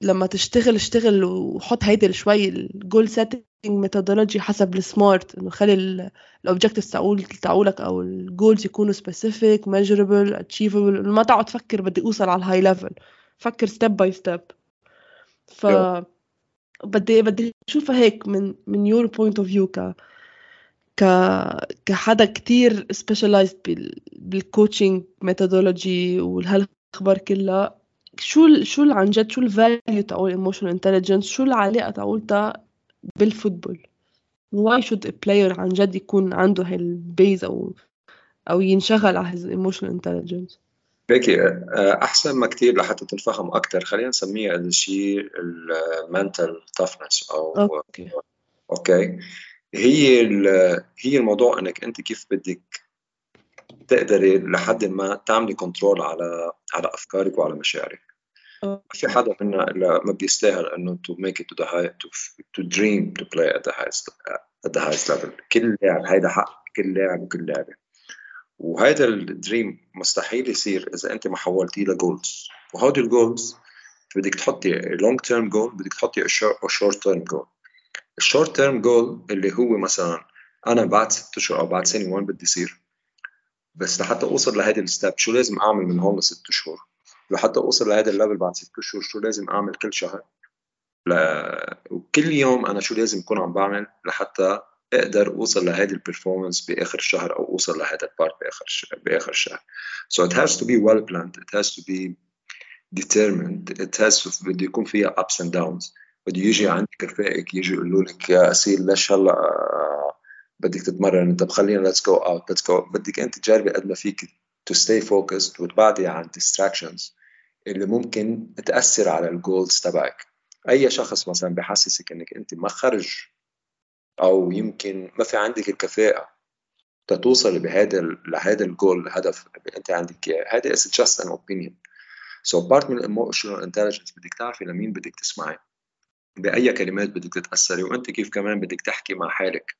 Speaker 1: لما تشتغل اشتغل وحط هيدي شوي ال goal setting methodology حسب ال SMART إنه خلي ال objectives تاعول تاعولك أو ال goals يكونوا specific measurable achievable ما تقعد تفكر بدي أوصل على ال high level فكر step by step ف بدي بدي اشوفها هيك من من your point of view ك ك كحدا كتير specialized بال coaching methodology وهالاخبار كلها. شو شو عن جد شو ال value تاعول emotional intelligence شو العلاقة تاعولتها بال football؟ Why should a player عن جد يكون عنده هال base أو أو ينشغل على emotional intelligence
Speaker 2: بيكي أحسن ما كتير لحتى تنفهم أكثر خلينا نسميه الشيء ال mental toughness أو
Speaker 1: okay.
Speaker 2: okay. هي هي الموضوع إنك أنت كيف بدك تقدري لحد ما تعملي control على على أفكارك وعلى مشاعرك. ما في حدا منا الا ما بيستاهل إنه the high to, to dream to play at the highest at the highest level. كل لاعب هيدا حق كل لاعب وكل لاعبه وهذا ال dream مستحيل يصير إذا أنت ما حولتيه ل goals وهودي ال goals بدك تحطي long term goal بدك تحطي short term goal ال short term goal اللي هو مثلا أنا بعد ست أشهر أو بعد سنة وين بدي يصير؟ بس لحتى أوصل لهيدي ال step شو لازم أعمل من هون لست شهور؟ لحتى أوصل لهذا ال level بعد ست اشهر شو لازم أعمل كل شهر؟ ل... وكل يوم أنا شو لازم اكون عم بعمل لحتى أقدر أوصل لهذه ال performance بآخر الشهر أو أوصل لهذا ال part بآخر بآخر الشهر so it has to be well planned it has to be determined it has to بده يكون فيها ups and downs. بده يجي عندك رفاقك يجي يقولوا لك يا أسيل ليش هلأ بدك تتمرن. انت بخلينا let's go out. Let's go. بدك أنت تجربي قد ما فيك to stay focused وتبعدي عن distractions اللي ممكن تأثر على الجولز تبعك. أي شخص مثلا بحسسك إنك أنت ما خرج أو يمكن ما في عندك الكفاءة تتوصل بهذا لهذا الجول الهدف اللي أنت عندك إياه. هذا is just an opinion. So part من emotional intelligence بدك تعرفي لمين بدك تسمعي. بأي كلمات بدك تتأثري وأنت كيف كمان بدك تحكي مع حالك.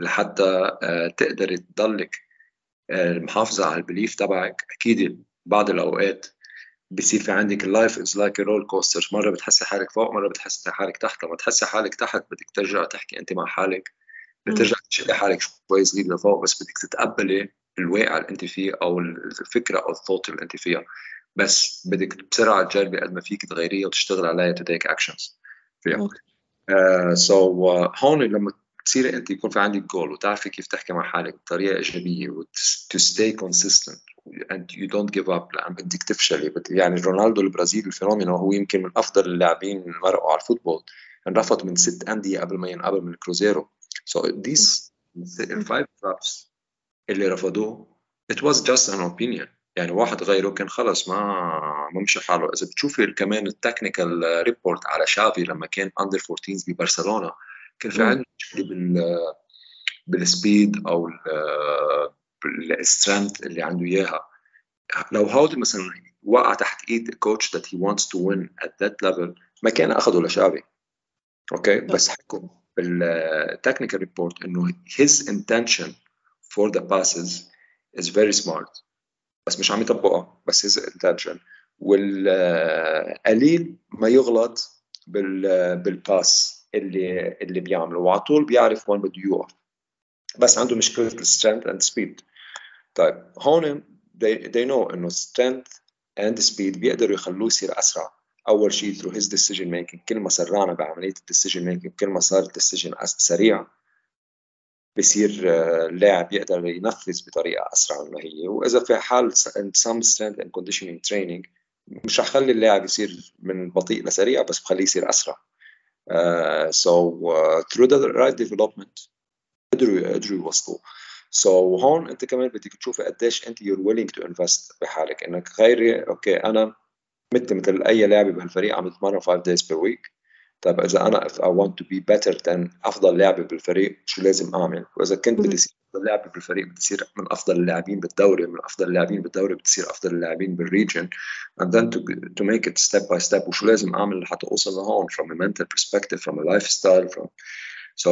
Speaker 2: لحتى آه، تقدري تضلك المحافظه على ال belief تبعك. أكيد بعض الأوقات بصير في عندك ال life is like roller coaster مرة بتحسي حالك فوق مرة بتحسي حالك تحت. لما تحسي حالك تحت بدك ترجع تحكي أنت مع حالك. بترجع تشيلي حالك شوي صغير لفوق بس بدك تتقبلي الواقع اللي أنت فيه أو الفكرة أو الثوت اللي أنت فيها. بس بدك بسرعة تجربي قد ما فيك تغيريها وتشتغل عليها to take actions فيها. سو so, uh, هون لما تصيري انت يكون في عندك جول وتعرفي كيف تحكي مع حالك بطريقة إيجابية to stay consistent and you don't give up. لأن بدك تفشلي. يعني رونالدو البرازيلي ال fenomeno هو يمكن من أفضل اللاعبين مرقوا على ال football. انرفض من ست أندية قبل ما ينقبل من الكروزيرو. So these ال five traps اللي رفضوه it was just an opinion. يعني واحد غيره كان خلص ما ما مشي حاله. إذا بتشوفي كمان ال technical report على شافي لما كان under 14 ببرشلونة كان في عنده مشكله بال بال speed أو ال strength اللي عنده إياها. لو هودي مثلا وقع تحت إيد coach that he wants to win at that level ما كان اخذه لشافي okay؟ بس حكوا بال technical report إنه his intention for the passes is very smart. بس مش عم يطبقها بس his intention. والقليل ما يغلط بال بال pass اللي اللي بيعمله وعلى طول بيعرف وين بده يوقف بس عنده مشكلة ال strength and speed طيب هون they, know إنه strength and speed بيقدروا يخلوه يصير أسرع. أول شيء through his decision making. كل ما سرعنا بعملية ال decision making كل ما صار ال decision سريع بصير اللاعب يقدر ينفذ بطريقة أسرع مما هي. وإذا في حال some strength and conditioning training مش رح خلي اللاعب يصير من بطيء لسريع بس بخليه يصير أسرع. So uh, through the right development قدروا قدروا يوصلوا so so, هون أنت كمان بدك تشوفي قديش أنت you're willing to invest بحالك. إنك غيري okay أنا مثل مثل أي لاعب بهالفريق عم بتمرن 5 days per week. طيب إذا أنا if I want to be better than أفضل لاعب بالفريق شو لازم أعمل؟ وإذا كنت بدي أصير أفضل لاعب بالفريق بتصير من أفضل اللاعبين بالدوري من أفضل اللاعبين بالدوري بتصير أفضل اللاعبين بالريجن and then to, to make it step by step وشو لازم أعمل لحتى أوصل لهون؟ from a mental perspective from a lifestyle from so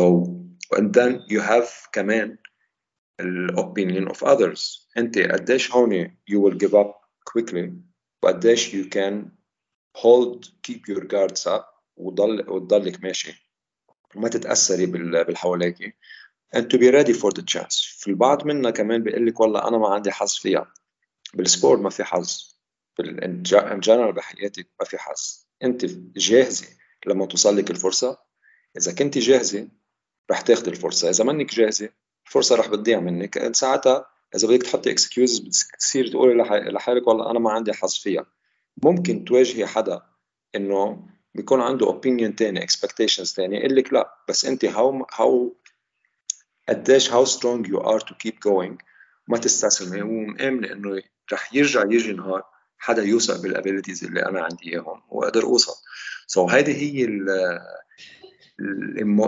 Speaker 2: and then you have كمان opinion of others. أنت قديش هون you will give up quickly وقديش you can hold keep your guards up. وضل وتضلك ماشي. وما تتأثري بالحواليك and to be ready for the chance. في البعض منا كمان بيقول لك والله أنا ما عندي حظ فيها. بال sport ما في حظ. بالجنرال بحياتك ما في حظ. أنت جاهزة لما توصل لك الفرصة؟ إذا كنت جاهزة رح تاخذي الفرصة. إذا منك جاهزة الفرصة رح بتضيع منك. ساعتها إذا بدك تحطي excuses بتصير تقولي لحالك والله أنا ما عندي حظ فيها. ممكن تواجهي حدا إنه بيكون عنده opinion تاني expectations تاني يقول لك لا بس انت how how قديش how strong you are to keep going ما تستسلمي ومآمنة إنه رح يرجع يجي نهار حدا يوثق بال abilities اللي أنا عندي إياهم واقدر اوصل so so هيدي هي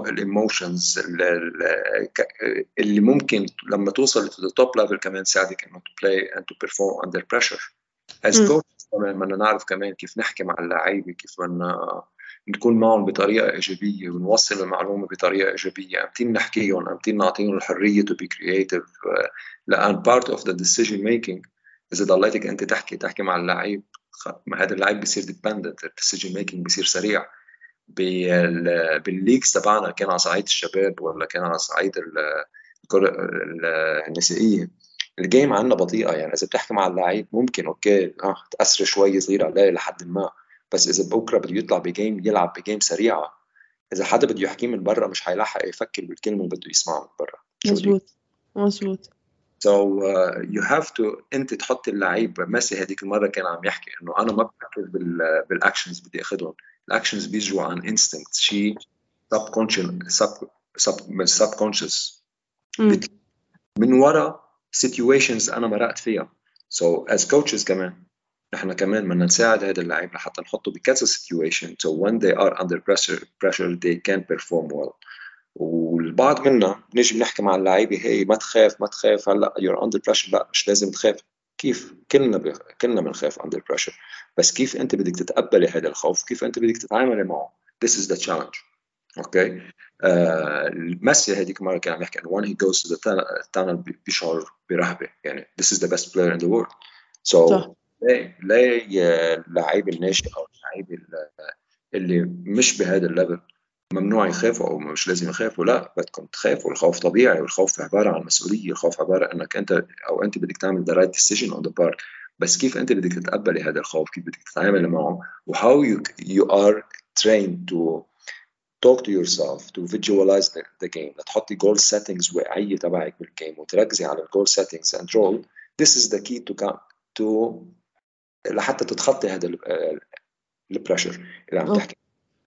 Speaker 2: ال emotions اللي ممكن لما توصل to the top level كمان تساعدك إنه to play and to perform under pressure. As coaches كمان بدنا نعرف كمان كيف نحكي مع اللعيبه كيف بدنا نكون معهم بطريقه ايجابيه ونوصل المعلومه بطريقه ايجابيه امتين نحكيهم امتين نعطيهم الحريه to be creative لأن part of the decision making اذا ضليتك انت تحكي تحكي مع اللعيب مع هذا اللعيب بصير dependent ال decision making بصير سريع بال leagues تبعنا كان على صعيد الشباب ولا كان على صعيد الكرة النسائية ال game عندنا بطيئة. يعني إذا بتحكي مع اللعيب ممكن okay آه تأثر شوي صغيرة عليه لحد ما. بس إذا بكرة بده يطلع ب game يلعب ب game سريعة إذا حدا بده يحكيه من برا مش حيلاحق يفكر بالكلمة اللي بده يسمعها من برا.
Speaker 1: مزبوط مزبوط
Speaker 2: So uh, you have to أنت تحط اللعيب ميسي هذيك المرة كان عم يحكي إنه أنا ما بفكر بال actions بدي اخذهم ال actions بيجوا عن instinct شيء sub sub sub من subconscious من ورا situations أنا مرقت فيها. so as coaches كمان نحن كمان بدنا نساعد هذا اللاعب لحتى نحطه بكذا situation so when they are under pressure pressure they can perform well. والبعض منا بنيجي بنحكي مع اللعيبة هي ما تخاف ما تخاف هلأ you're under pressure لا مش لازم تخاف. كيف؟ كلنا. كلنا بنخاف under pressure بس كيف أنت بدك تتقبلي هذا الخوف؟ كيف أنت بدك تتعاملي معه؟ This is the challenge. okay آه ميسي هذيك المره كان عم يحكي إنه when he goes to the tunnel بيشعر برهبة. يعني this is the best player in the world. So صح. ليه ليه اللعيب الناشئ أو اللعيب اللي مش بهذا ال level ممنوع يخافوا أو مش لازم يخافوا لا بدكم تخافوا. الخوف طبيعي والخوف عبارة عن مسؤولية. الخوف عبارة إنك أنت أو أنت بدك تعمل the right decision on the part بس كيف أنت بدك تتقبلي هذا الخوف؟ كيف بدك تتعاملي معه؟ و how you are trained to talk to yourself to visualize the, the game. تحطي goal settings واقعيه تبعك بال game وتركزي على ال goal settings and roll. This is the key to come to لحتى تتخطي هذا ال pressure اللي عم تحكي.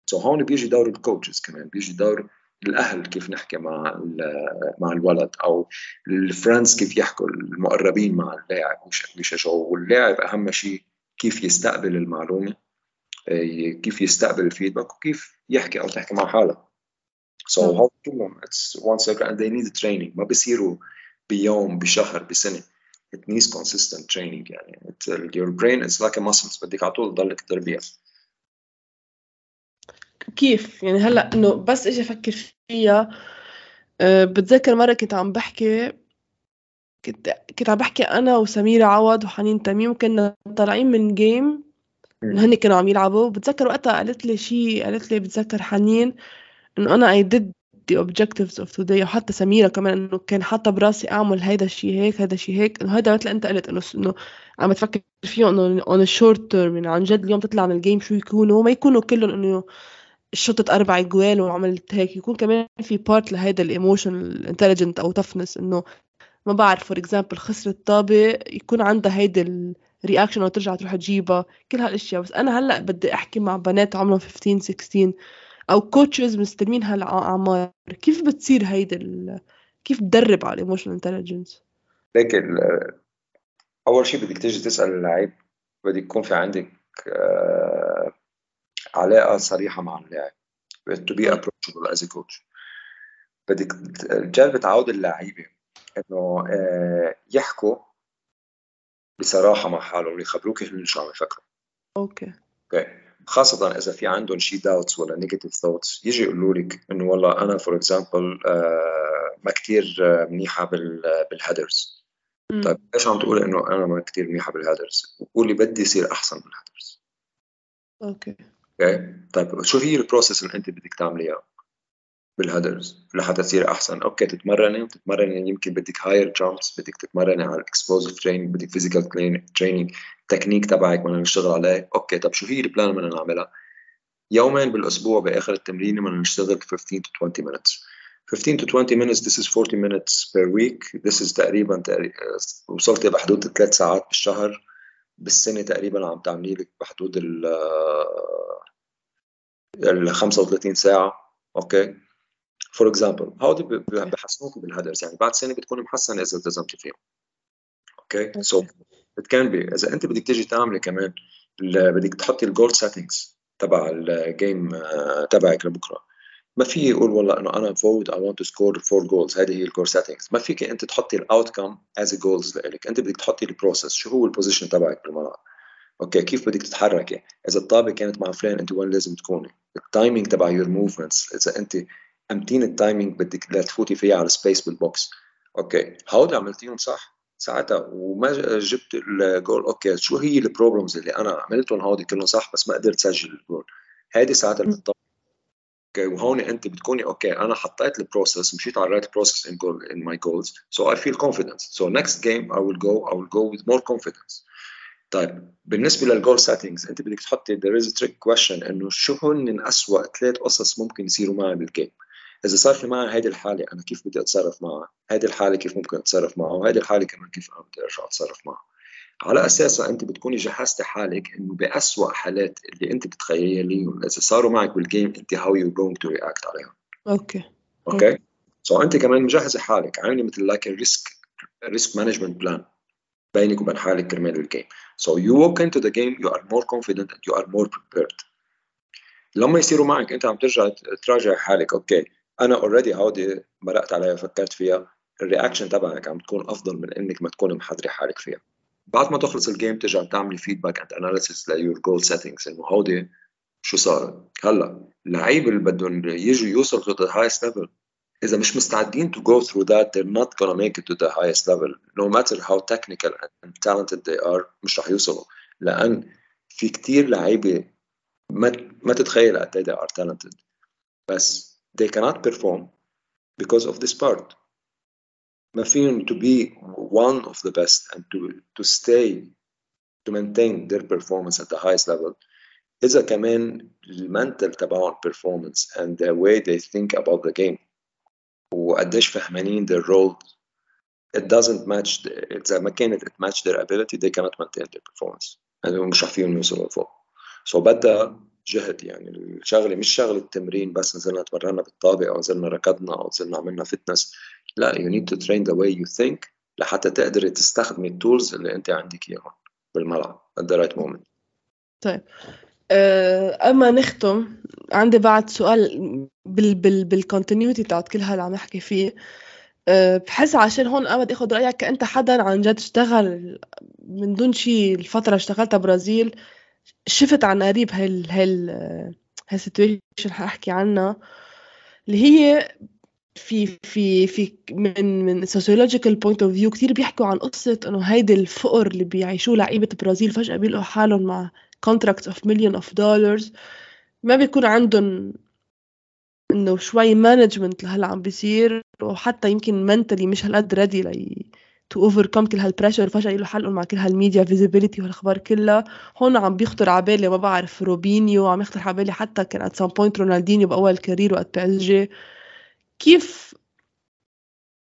Speaker 2: so so هون بيجي دور ال coaches كمان. بيجي دور الأهل كيف نحكي مع مع الولد أو الفريندز كيف يحكوا المقربين مع اللاعب ويشجعوه واللاعب أهم شيء كيف يستقبل المعلومة. كيف يستقبل الفيدباك وكيف يحكي أو تحكي مع حالك. So هو كلهم it's one circle and they need training. ما بيصيروا بيوم بشهر بسنة. It needs consistent training يعني. It, your brain is like a muscle بدك على طول تضلك تدربيها
Speaker 1: كيف؟ يعني هلأ إنه بس إجي أفكر فيها أه بتذكر مرة كنت عم بحكي كنت كنت عم بحكي أنا وسميرة عوض وحنين تميم كنا طالعين من game هن كانوا عم يلعبوا. بتذكر وقتها قالت لي شيء قالت لي بتذكر حنين إنه أنا I did the objectives of today وحتى سميرة كمان إنه كان حاطة براسي أعمل هيدا الشيء هيك هيدا الشيء هيك. إنه هيدا مثل أنت قلت إنه إنه عم تفكر فيه إنه on a short term يعني عن جد اليوم تطلع من ال game شو يكونوا. ما يكونوا كلهم إنه شطت أربع جوال وعملت هيك. يكون كمان في part لهيدا ال emotion ال intelligent أو defense إنه ما بعرف for example خسرت طابة يكون عندها هيدا ال reaction أو ترجع تروح تجيبها كل هالأشياء. بس أنا هلأ بدي أحكي مع بنات عمرهم 15 16 أو coaches مستلمين هالأعمار. كيف بتصير هيدا ال... كيف تدرب على ال emotional intelligence
Speaker 2: ليك أول شيء بدك تيجي تسأل اللعيب بدك يكون في عندك آه، علاقة صريحة مع اللاعب to be approachable as a coach. بدك تجرب تعود اللعيبة. إنه آه، يحكوا بصراحة مع حالهم ويخبروك هن شو عم يفكروا.
Speaker 1: أوكي.
Speaker 2: أوكي. خاصة إذا في عندهم شي doubts ولا negative thoughts يجي يقولوا لك إنه والله أنا for example آه، ما كثير منيحة بال headers طيب ليش عم تقول إنه أنا ما كثير منيحة بال headers؟ وقولي بدي يصير أحسن بال headers
Speaker 1: أوكي.
Speaker 2: أوكي. طيب شو هي ال process اللي أنت بدك تعمليها؟ بال headers لحتى تصير أحسن. أوكي تتمرني وتتمرني. يمكن بدك higher jumps بدك تتمرني على ال explosive training بدك physical training ال technique تبعك بدنا نشتغل عليه. أوكي طب شو هي ال plan بدنا نعملها؟ يومين بالأسبوع بآخر التمرين بدنا نشتغل 15 to 20 minutes. 15 to 20 minutes this is 40 minutes per week. This is تقريبا, تقريبا وصلت بحدود ثلاث ساعات بالشهر. بالسنة تقريبا عم تعملي لك بحدود ال ال 35 ساعة. أوكي؟ for example هودي بحسنوك بال headers يعني بعد سنة بتكون محسن إذا التزمتي فيهم. أوكي؟ so it can be إذا أنت بدك تيجي تعملي كمان بدك تحطي ال goal settings تبع ال game آه، تبعك لبكرة. ما في يقول والله إنه أنا فوت I want to score four goals هذه هي ال goal settings ما فيك أنت تحطي ال outcome as goals لك أنت بدك تحطي ال process شو هو ال position تبعك بالملعب؟ أوكي؟ كيف بدك تتحركي؟ إذا الطابة كانت مع فلان أنت وين لازم تكوني؟ ال timing تبع your movements إذا أنت امتين ال timing بدك لا تفوتي فيها على space بال box أوكي هودي عملتيهم صح؟ ساعتها وما جبت الجول. أوكي شو هي ال problems اللي أنا عملتهم هودي كلهم صح بس ما قدرت سجل الجول. هذه ساعتها أوكي وهون أنت بتكوني أوكي أنا حطيت ال process مشيت على ال right process in goal in my goals so I feel confidence so next game I will go I will go with more confidence طيب. بالنسبة لل goal settings أنت بدك تحطي there is a trick question إنه شو هن اسوء ثلاث قصص ممكن يصيروا معي بال game إذا صار في معي هيدي الحالة أنا كيف بدي أتصرف معها هيدي الحالة كيف ممكن أتصرف معها وهيدي الحالة كمان كيف أنا بدي أرجع أتصرف معها على اساسها أنت بتكوني جهزتي حالك إنه باسوء حالات اللي أنت بتتخيليهم إذا صاروا معك بال game أنت how you going to react عليهم.
Speaker 1: أوكي.
Speaker 2: أوكي؟ so أنت كمان مجهزة حالك عامله مثل like risk risk management plan بينك وبين حالك كرمال ال game so you walk into the game you are more confident and you are more prepared. لما يصيروا معك أنت عم ترجع تراجع حالك أوكي. أنا already هودي مرقت عليها فكرت فيها. ال reaction تبعك عم تكون أفضل من إنك ما تكون محضري حالك فيها. بعد ما تخلص ال game ترجع تعملي feedback and analysis ل your goal settings إنه هودي شو صار؟ هلأ اللعيبه اللي بدهم يجوا يوصلوا to the highest level. إذا مش مستعدين to go through that they're not gonna make it to the highest level. No matter how technical and talented they are مش رح يوصلوا. لأن في كتير لعيبة ما ما تتخيل قد إيه they are talented. بس they cannot perform because of this part ما فيهم to be one of the best and to, to stay to maintain their performance at the highest level إذا كمان المنتل تبعهم performance and the way they think about the game وقديش فهمانين their role it doesn't match إذا ما كانت it match their ability they cannot maintain their performance يعني مش رح فيهم يوصلوا لفوق so بدها جهد يعني الشغله مش شغله تمرين بس نزلنا تمرنا بالطابة أو نزلنا ركضنا أو نزلنا عملنا fitness لا you need to train the way you think لحتى تقدري تستخدمي ال tools اللي أنت عندك إياهم بالملعب at the right moment.
Speaker 1: طيب. أه، أما نختم عندي بعد سؤال بال بال بال continuity تاعت كل هاللي عم نحكي فيه. أه، بحس عشان هون بدي اخذ رأيك كأنت حدا عن جد اشتغل من دون شيء الفترة اشتغلتها برازيل شفت عن قريب هال هال هالسيتويشن حاحكي عنها اللي هي في في في من من سوسيولوجيكال بوينت اوف فيو كثير بيحكوا عن قصة إنه هيدي الفقر اللي بيعيشوه لعيبة البرازيل فجأة بيلقوا حالهم مع كونتراكت اوف مليون اوف دولارز ما بيكون عندهم إنه شوي مانجمنت لهلأ عم بيصير وحتى يمكن منتلي مش هالقد ريدي تو اوفركم كل هالبريشر فجاه يلو حلقهم مع كل هالميديا فيزيبيليتي والأخبار كلها. هون عم بيخطر على بالي ما بعرف روبينيو عم يخطر على بالي حتى كان ات سام بوينت رونالدينيو بأول كارير وقت بي اس جي كيف؟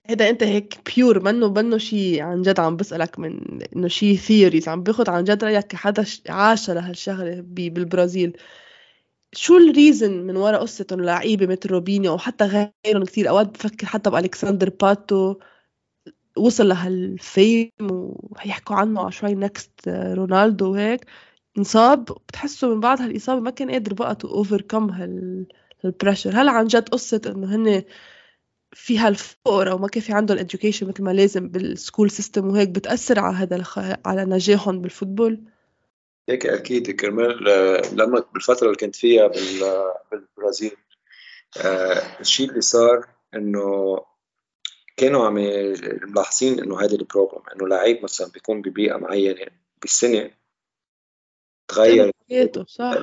Speaker 1: هذا أنت هيك بيور منه منه شيء عن جد عم بسألك من إنه شيء ثيوريز عم باخذ عن جد رأيك كحدا عاش لهالشغلة بالبرازيل. شو الريزن من وراء قصة لعيبة مثل روبينيو أو حتى غيرهم كثير أوقات بفكر حتى بألكسندر باتو. وصل لهال fame ويحكوا عنه شوي next رونالدو وهيك انصاب بتحسوا من بعد هالإصابة ما كان قادر بقى to overcome هال pressure هل عن جد قصة إنه هن في هالفقر أو ما كان في عندهم education مثل ما لازم بال school system وهيك بتأثر على هذا الخ... على نجاحهم بال football؟
Speaker 2: هيك أكيد كرمال لما بالفترة اللي كنت فيها بالبرازيل آه، الشيء اللي صار إنه كانوا عم ملاحظين إنه هذا ال problem إنه لعيب مثلا بيكون ببيئة معينة بالسنة تغير
Speaker 1: صح.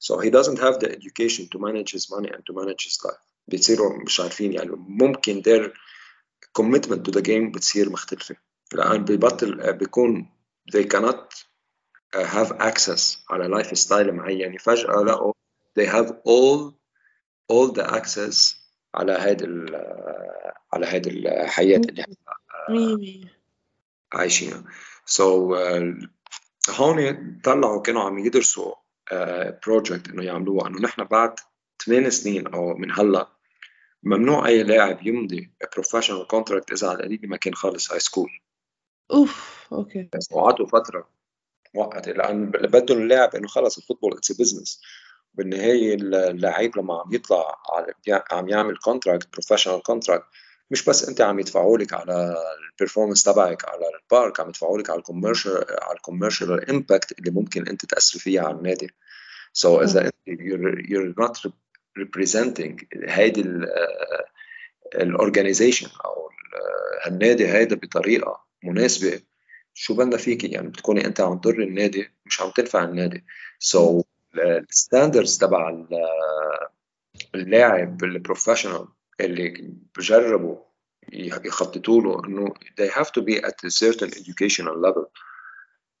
Speaker 2: So he doesn't have the education to manage his money and to manage his life. بيصيروا مش عارفين يعني ممكن their commitment to the game بتصير مختلفة. لأن ببطل بيكون they cannot have access على lifestyle معين. فجأة لقوا they have all all the access على هذه على هذه الحياة اللي إحنا عايشينها. so, uh, هون طلعوا كانوا عم يدرسوا project uh, إنه يعملوها. إنه نحن بعد ثمان سنين أو من هلأ ممنوع أي لاعب يمضي professional contract إذا على القليل ما كان خالص high school
Speaker 1: أوف أوكي.
Speaker 2: وقعدوا فترة مؤقته لأن بدهم اللاعب إنه خلص ال football it's business بالنهاية اللعيب لما عم يطلع عم يعمل contract professional contract مش بس أنت عم يدفعوا لك على ال performance تبعك على البارك عم يدفعوا لك على ال commercial على ال commercial impact اللي ممكن أنت تأثر فيها على النادي. so إذا أنت you're, you're not representing هيدي ال organization أو النادي هيدا بطريقة مناسبة شو بدنا فيك؟ يعني بتكوني أنت عم تضر النادي مش عم تنفع النادي. so ال standards تبع اللاعب ال professional اللي بجربوا يخططوا له إنه they have to be at a certain educational level.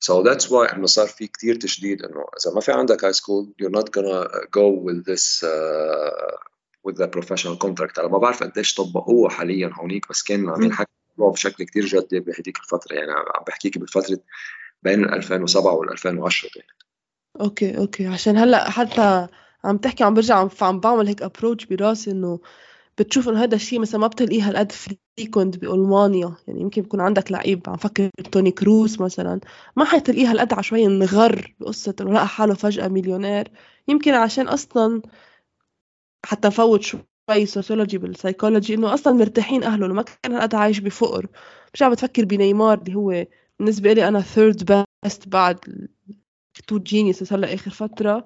Speaker 2: So that's why إنه صار في كثير تشديد إنه إذا ما في عندك high school you're not gonna go with this uh, with the professional contract. أنا ما بعرف قديش طبقوه حاليا هونيك بس كان عم ينحكى بشكل كثير جدي بهديك الفترة. يعني عم بحكيك بالفترة بين 2007 وال 2010 كانت
Speaker 1: أوكي أوكي. عشان هلأ حتى عم تحكي عم برجع عم, عم بعمل هيك approach براسي إنه بتشوف إنه هذا الشيء مثلا ما بتلاقيه هالقد frequent بألمانيا. يعني يمكن يكون عندك لعيب عم فكر توني كروس مثلا ما حتلاقيه هالقد عشوائي anger بقصة إنه لقى حاله فجأة مليونير. يمكن عشان أصلا حتى نفوت شوي sociology بال psychology إنه أصلا مرتاحين أهله ما كان هالقد عايش بفقر. مش عم بتفكر بنيمار اللي هو بالنسبة لي أنا third best بعد two genius هلأ آخر فترة.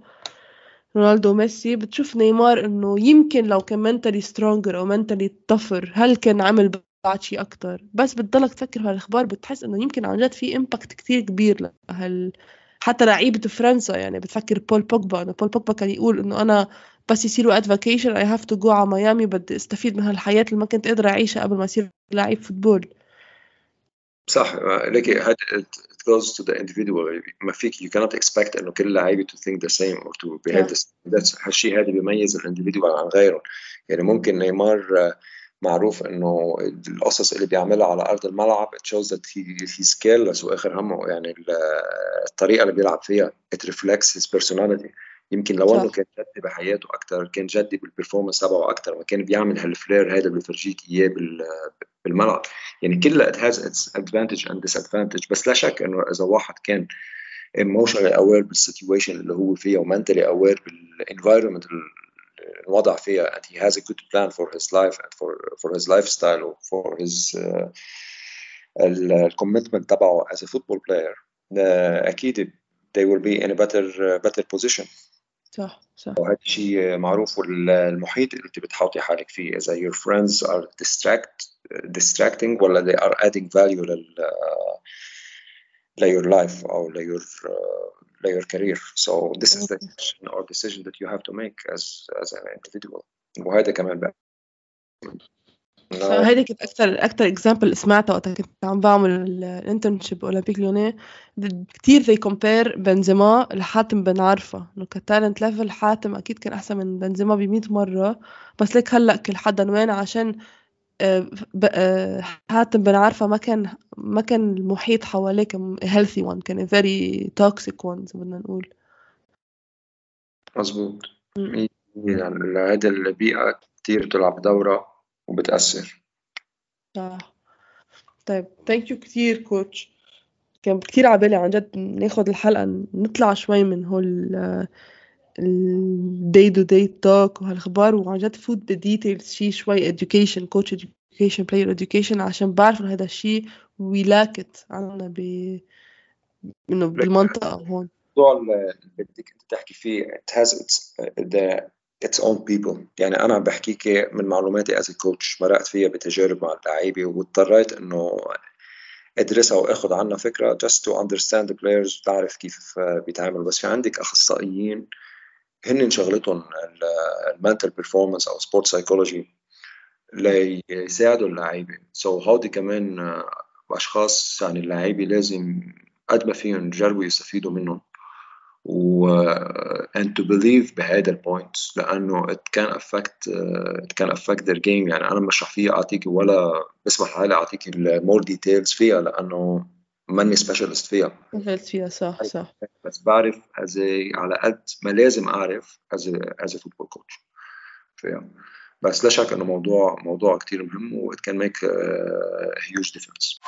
Speaker 1: رونالدو وميسي بتشوف نيمار إنه يمكن لو كان mentally stronger أو mentally tougher هل كان عمل بعد شيء أكثر بس بتضلك تفكر بهالاخبار بتحس إنه يمكن عن جد في impact كتير كبير لهال حتى لعيبة فرنسا يعني بتفكر بول بوجبا إنه بول بوجبا كان يقول إنه أنا بس يصير وقت vacation I have to go على ميامي بدي استفيد من هالحياة اللي ما كنت قادر أعيشها قبل ما أصير لعيب football
Speaker 2: صح لك goes to the individual. ما فيك you cannot expect إنه كل لعيبة to think the same or to behave the same. That's هالشيء هذا بيميز ال individual عن غيره. يعني ممكن نيمار معروف إنه القصص اللي بيعملها على أرض الملعب it shows that he he's careless واخر همه. يعني الطريقة اللي بيلعب فيها it reflects his personality. يمكن لو إنه كان جدي بحياته أكثر كان جدي بال performance تبعه أكثر ما كان بيعمل هال flair هذا اللي بفرجيك اياه بالملعب يعني كلها it has its advantage and disadvantage بس لا شك انه اذا واحد كان emotionally aware بال situation اللي هو فيها و mentally aware بال environment الوضع فيها and he has a good plan for his life and for for his lifestyle or for his uh, الكوميتمنت تبعه as a football player uh, أكيد they will be in a better uh, better position
Speaker 1: صح صح
Speaker 2: وهذا شيء معروف والمحيط اللي انت بتحوطي حالك فيه اذا your friends are distract distracting ولا they are adding value لل ل your life أو ل your uh, ل your career so this is the decision or decision that you have to make as as an individual وهذا كمان بقى
Speaker 1: هيدي كانت أكثر أكثر example سمعتها وقت كنت عم بعمل ال internship أولمبيك ليوني كثير زي compare بنزيما لحاتم بن عرفه إنه ك talent level حاتم أكيد كان أحسن من بنزيما ب 100 مرة. بس ليك هلأ كل حدا وين؟ عشان آه، آه، حاتم بن عرفه ما كان ما كان المحيط حواليه كان healthy one كان very toxic one زي بدنا نقول.
Speaker 2: مزبوط يعني هذا البيئة كثير بتلعب دورة. وبتأثر.
Speaker 1: صح. طيب thank you كثير coach كان كثير عبالي عن جد ناخذ الحلقة نطلع شوي من هول ال day to day talk وهالأخبار وعن جد فوت بال details شي شوي education coach education player education عشان بعرف إنه هذا الشيء we lack عنا ب إنه بالمنطقة هون.
Speaker 2: الموضوع اللي بدك أنت تحكي فيه it has its the its own people. يعني أنا عم بحكيك من معلوماتي as coach مرقت فيها بتجارب مع اللعيبة واضطريت إنه أدرسها وآخذ عنها فكرة just to understand the players وتعرف كيف بيتعاملوا. بس في عندك أخصائيين هن شغلتهم ال mental performance أو sport psychology ليساعدوا اللعيبة. so هودي كمان أشخاص يعني اللعيبة لازم قد ما فيهم يجربوا يستفيدوا منهم. and to believe بهذا ال point لأنه it can affect uh, it can affect their game. يعني أنا مش رح فيها اعطيك ولا بسمح حالي اعطيك ال more details فيها لأنه ماني specialist فيها.
Speaker 1: specialist فيها صح صح.
Speaker 2: بس بعرف as a, على قد ما لازم أعرف as a, as a football coach. فيها. بس لا شك إنه موضوع موضوع كثير مهم و it can make a huge difference.